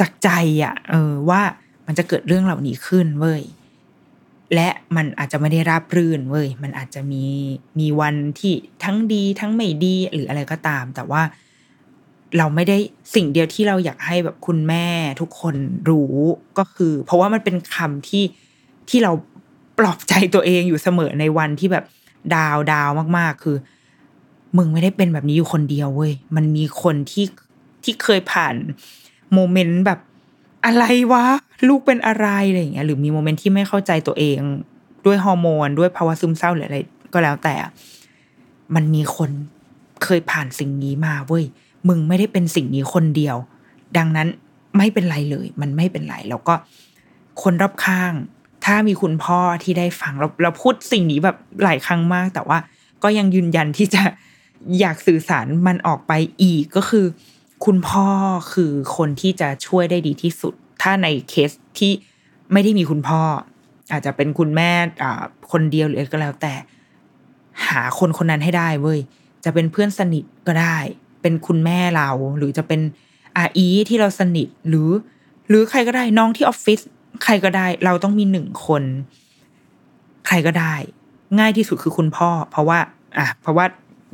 [SPEAKER 2] จากใจอะเออว่ามันจะเกิดเรื่องเหล่านี้ขึ้นเว้ยและมันอาจจะไม่ได้ราบรื่นเว้ยมันอาจจะมีมีวันที่ทั้งดีทั้งไม่ดีหรืออะไรก็ตาม แต่ว่า เราไม่ได้สิ่งเดียวที่เราอยากให้แบบคุณแม่ทุกคนรู้ก็คือ เพราะว่ามันเป็นคำที่ที่เราปลอบใจตัวเองอยู่เสมอในวันที่แบบดาวดาวมาก ๆ คือ มึงไม่ได้เป็นแบบนี้อยู่คนเดียวเว้ยมันมีคนที่ที่เคยผ่าน moment แบบอะไรวะ ลูกเป็นอะไรอะไรอย่างเงี้ย หรือมี moment ที่ไม่เข้าใจตัวเองด้วยฮอร์โมนด้วยภาวะซึมเศร้าหรืออะไรก็แล้วแต่ มันมีคนเคยผ่านสิ่งนี้มาเว้ย มึงไม่ได้เป็นสิ่งนี้คนเดียว ดังนั้นไม่เป็นไรเลย มันไม่เป็นไรแล้วก็คนรอบข้าง ถ้ามีคุณพ่อที่ได้ฟังเราเราพูดสิ่งนี้แบบหลายครั้งมาก แต่ว่าก็ยังยืนยันที่จะอยากสื่อสารมันออกไปอีกก็คือ คุณพ่อคือคนที่จะช่วยได้ดีที่สุด ถ้าในเคสที่ไม่ได้มีคุณพ่อ อาจจะเป็นคุณแม่คนเดียวหรือก็แล้วแต่ หาคนคนนั้นให้ได้เว้ยจะเป็นเพื่อนสนิทก็ได้ เป็นคุณแม่เรา หรือจะเป็นอาอีที่เราสนิทหรือ หรือใครก็ได้น้องที่ออฟฟิศใครก็ได้ เราต้องมีหนึ่งคน ใครก็ได้ ง่ายที่สุดคือคุณพ่อ เพราะว่า อะเพราะว่า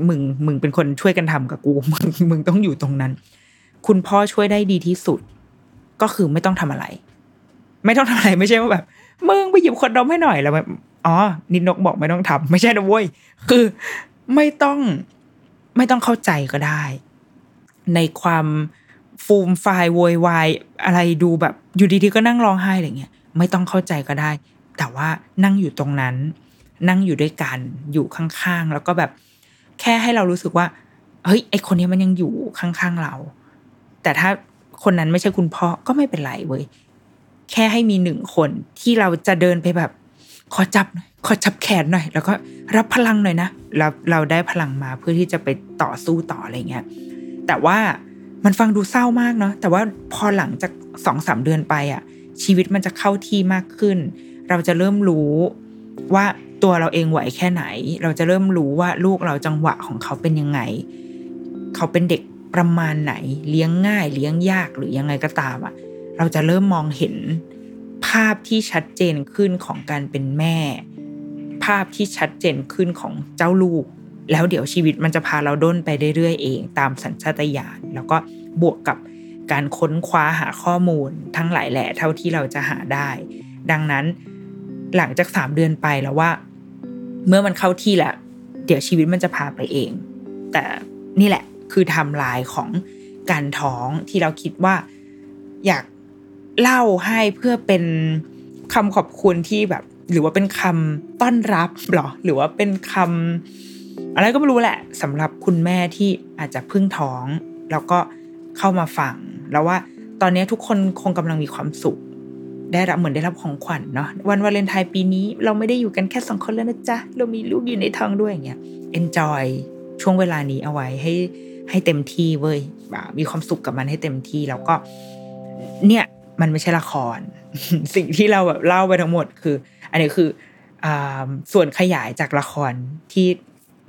[SPEAKER 2] มึงมึงเป็นคนช่วยกันทำกับกูมึงมึงต้องอยู่ตรงนั้น คุณพ่อช่วยได้ดีที่สุด ก็คือไม่ต้องทำอะไร ไม่ต้องทำอะไรไม่ใช่ว่าแบบมึงไปหยิบคนดมให้หน่อยแล้วแบบอ๋อนิดนกบอกไม่ต้องทำไม่ใช่นะเว้ยคือไม่ต้อง ไม่ต้องเข้าใจก็ได้ ในความฟูมไฟายโวยวายอะไรดูแบบอยู่ดีๆก็นั่งร้องไห้อะไรเงี้ยไม่ต้องเข้าใจก็ได้ แต่ว่านั่งอยู่ตรงนั้น นั่งอยู่ด้วยกันอยู่ข้างๆ แล้วก็แบบแค่ให้เรารู้สึกว่า เฮ้ยไอคนนี้มันยังอยู่ข้างๆเรา แต่ถ้าคนนั้นไม่ใช่คุณพ่อก็ไม่เป็นไรเว้ยแค่ให้มีหนึ่งคนที่เราจะเดินไปแบบ ขอจับหน่อยขอจับแขนหน่อย แล้วก็รับพลังหน่อยนะ เราเราได้พลังมาเพื่อที่จะไปต่อสู้ต่ออะไรเงี้ยแต่ว่ามันฟังดูเศร้ามากเนาะแต่ว่าพอหลังจากสองสามเดือนไปอะ ชีวิตมันจะเข้าที่มากขึ้น เราจะเริ่มรู้ว่าตัวเราเองไหวแค่ไหน เราจะเริ่มรู้ว่าลูกเราจังหวะของเขาเป็นยังไง เขาเป็นเด็กประมาณไหน เลี้ยงง่าย เลี้ยงยากหรือยังไงก็ตามอะ เราจะเริ่มมองเห็นภาพที่ชัดเจนขึ้นของการเป็นแม่ ภาพที่ชัดเจนขึ้นของเจ้าลูก แล้วเดี๋ยวชีวิตมันจะพาเราด้นไปเรื่อยๆเอง ตามสัญชาตญาณแล้วก็บวกกับการค้นคว้าหาข้อมูล ทั้งหลายแหล่เท่าที่เราจะหาได้ ดังนั้นหลังจากสามเดือนไปแล้วว่า เมื่อมันเข้าที่แล้วเดี๋ยวชีวิตมันจะพาไปเอง แต่นี่แหละคือไทม์ไลน์ของการท้องที่เราคิดว่าอยากเล่าให้เพื่อเป็นคำขอบคุณที่แบบ หรือว่าเป็นคำต้อนรับหรอ หรือว่าเป็นคำอะไรก็ไม่รู้แหละสำหรับคุณแม่ที่อาจจะพิ่งท้อง แล้วก็เข้ามาฟังแล้วว่าตอนนี้ทุกคนคงกำลังมีความสุข ได้รับเหมือนได้รับของขวัญเนาะวันวาเลนไทน์ปีนี้เราไม่ได้อยู่กันแค่สองคนแล้วนะจ๊ะ เรามีลูกอยู่ในท้องด้วยอย่างเงี้ย enjoy ช่วงเวลานี้เอาไว้ให้ให้เต็มที่เว้ยมีความสุขกับมันให้เต็มที่แล้วก็ เนี่ยมันไม่ใช่ละคร สิ่งที่เราแบบเล่าไปทั้งหมดคือ อันนี้คืออส่วนขยายจากละครที่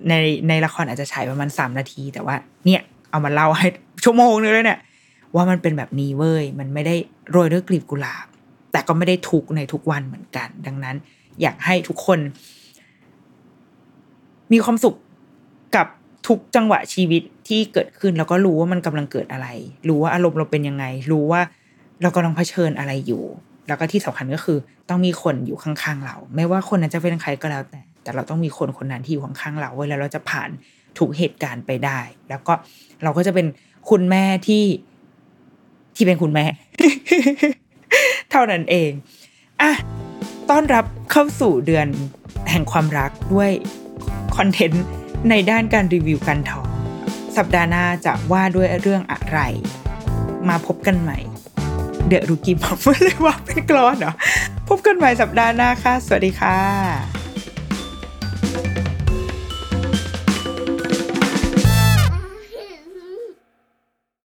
[SPEAKER 2] ในในละครอาจจะฉายประมาณสามนาที แต่ว่าเนี่ยเอามาเล่าให้ชั่วโมงนึงเลยเนี่ย ว่ามันเป็นแบบนี้เว้ยมันไม่ได้โรยด้วยกลีบกุหลาบ แต่ก็ไม่ได้ทุกในทุกวันเหมือนกัน ดังนั้น อยากให้ทุกคน มีความสุขกับทุกจังหวะชีวิตที่เกิดขึ้นแล้วก็รู้ว่ามันกำลังเกิดอะไร รู้ว่าอารมณ์เราเป็นยังไง รู้ว่าเรากำลังเผชิญอะไรอยู่ แล้วก็ที่สำคัญก็คือต้องมีคนอยู่ข้างๆเรา ไม่ว่าคนนั้นจะเป็นใครก็แล้วแต่ แต่เราต้องมีคนคนนั้นที่อยู่ข้างๆเราเว้แล้วเราจะผ่านทุกเหตุการณ์ไปได้ แล้วก็เราก็จะเป็นคุณแม่ที่ที่เป็นคุณแม่ เท่านั้นเองอะต้อนรับเข้าสู่เดือนแห่งความรักด้วยคอนเทนต์ในด้านการรีวิวการท้อง สัปดาห์หน้าจะว่าด้วยเรื่องอะไร มาพบกันใหม่ เดอะรูกี้บอกไม่เลยว่าเป็นกรอนเหรอพบกันใหม่สัปดาห์หน้าค่ะ สวัสดีค่ะ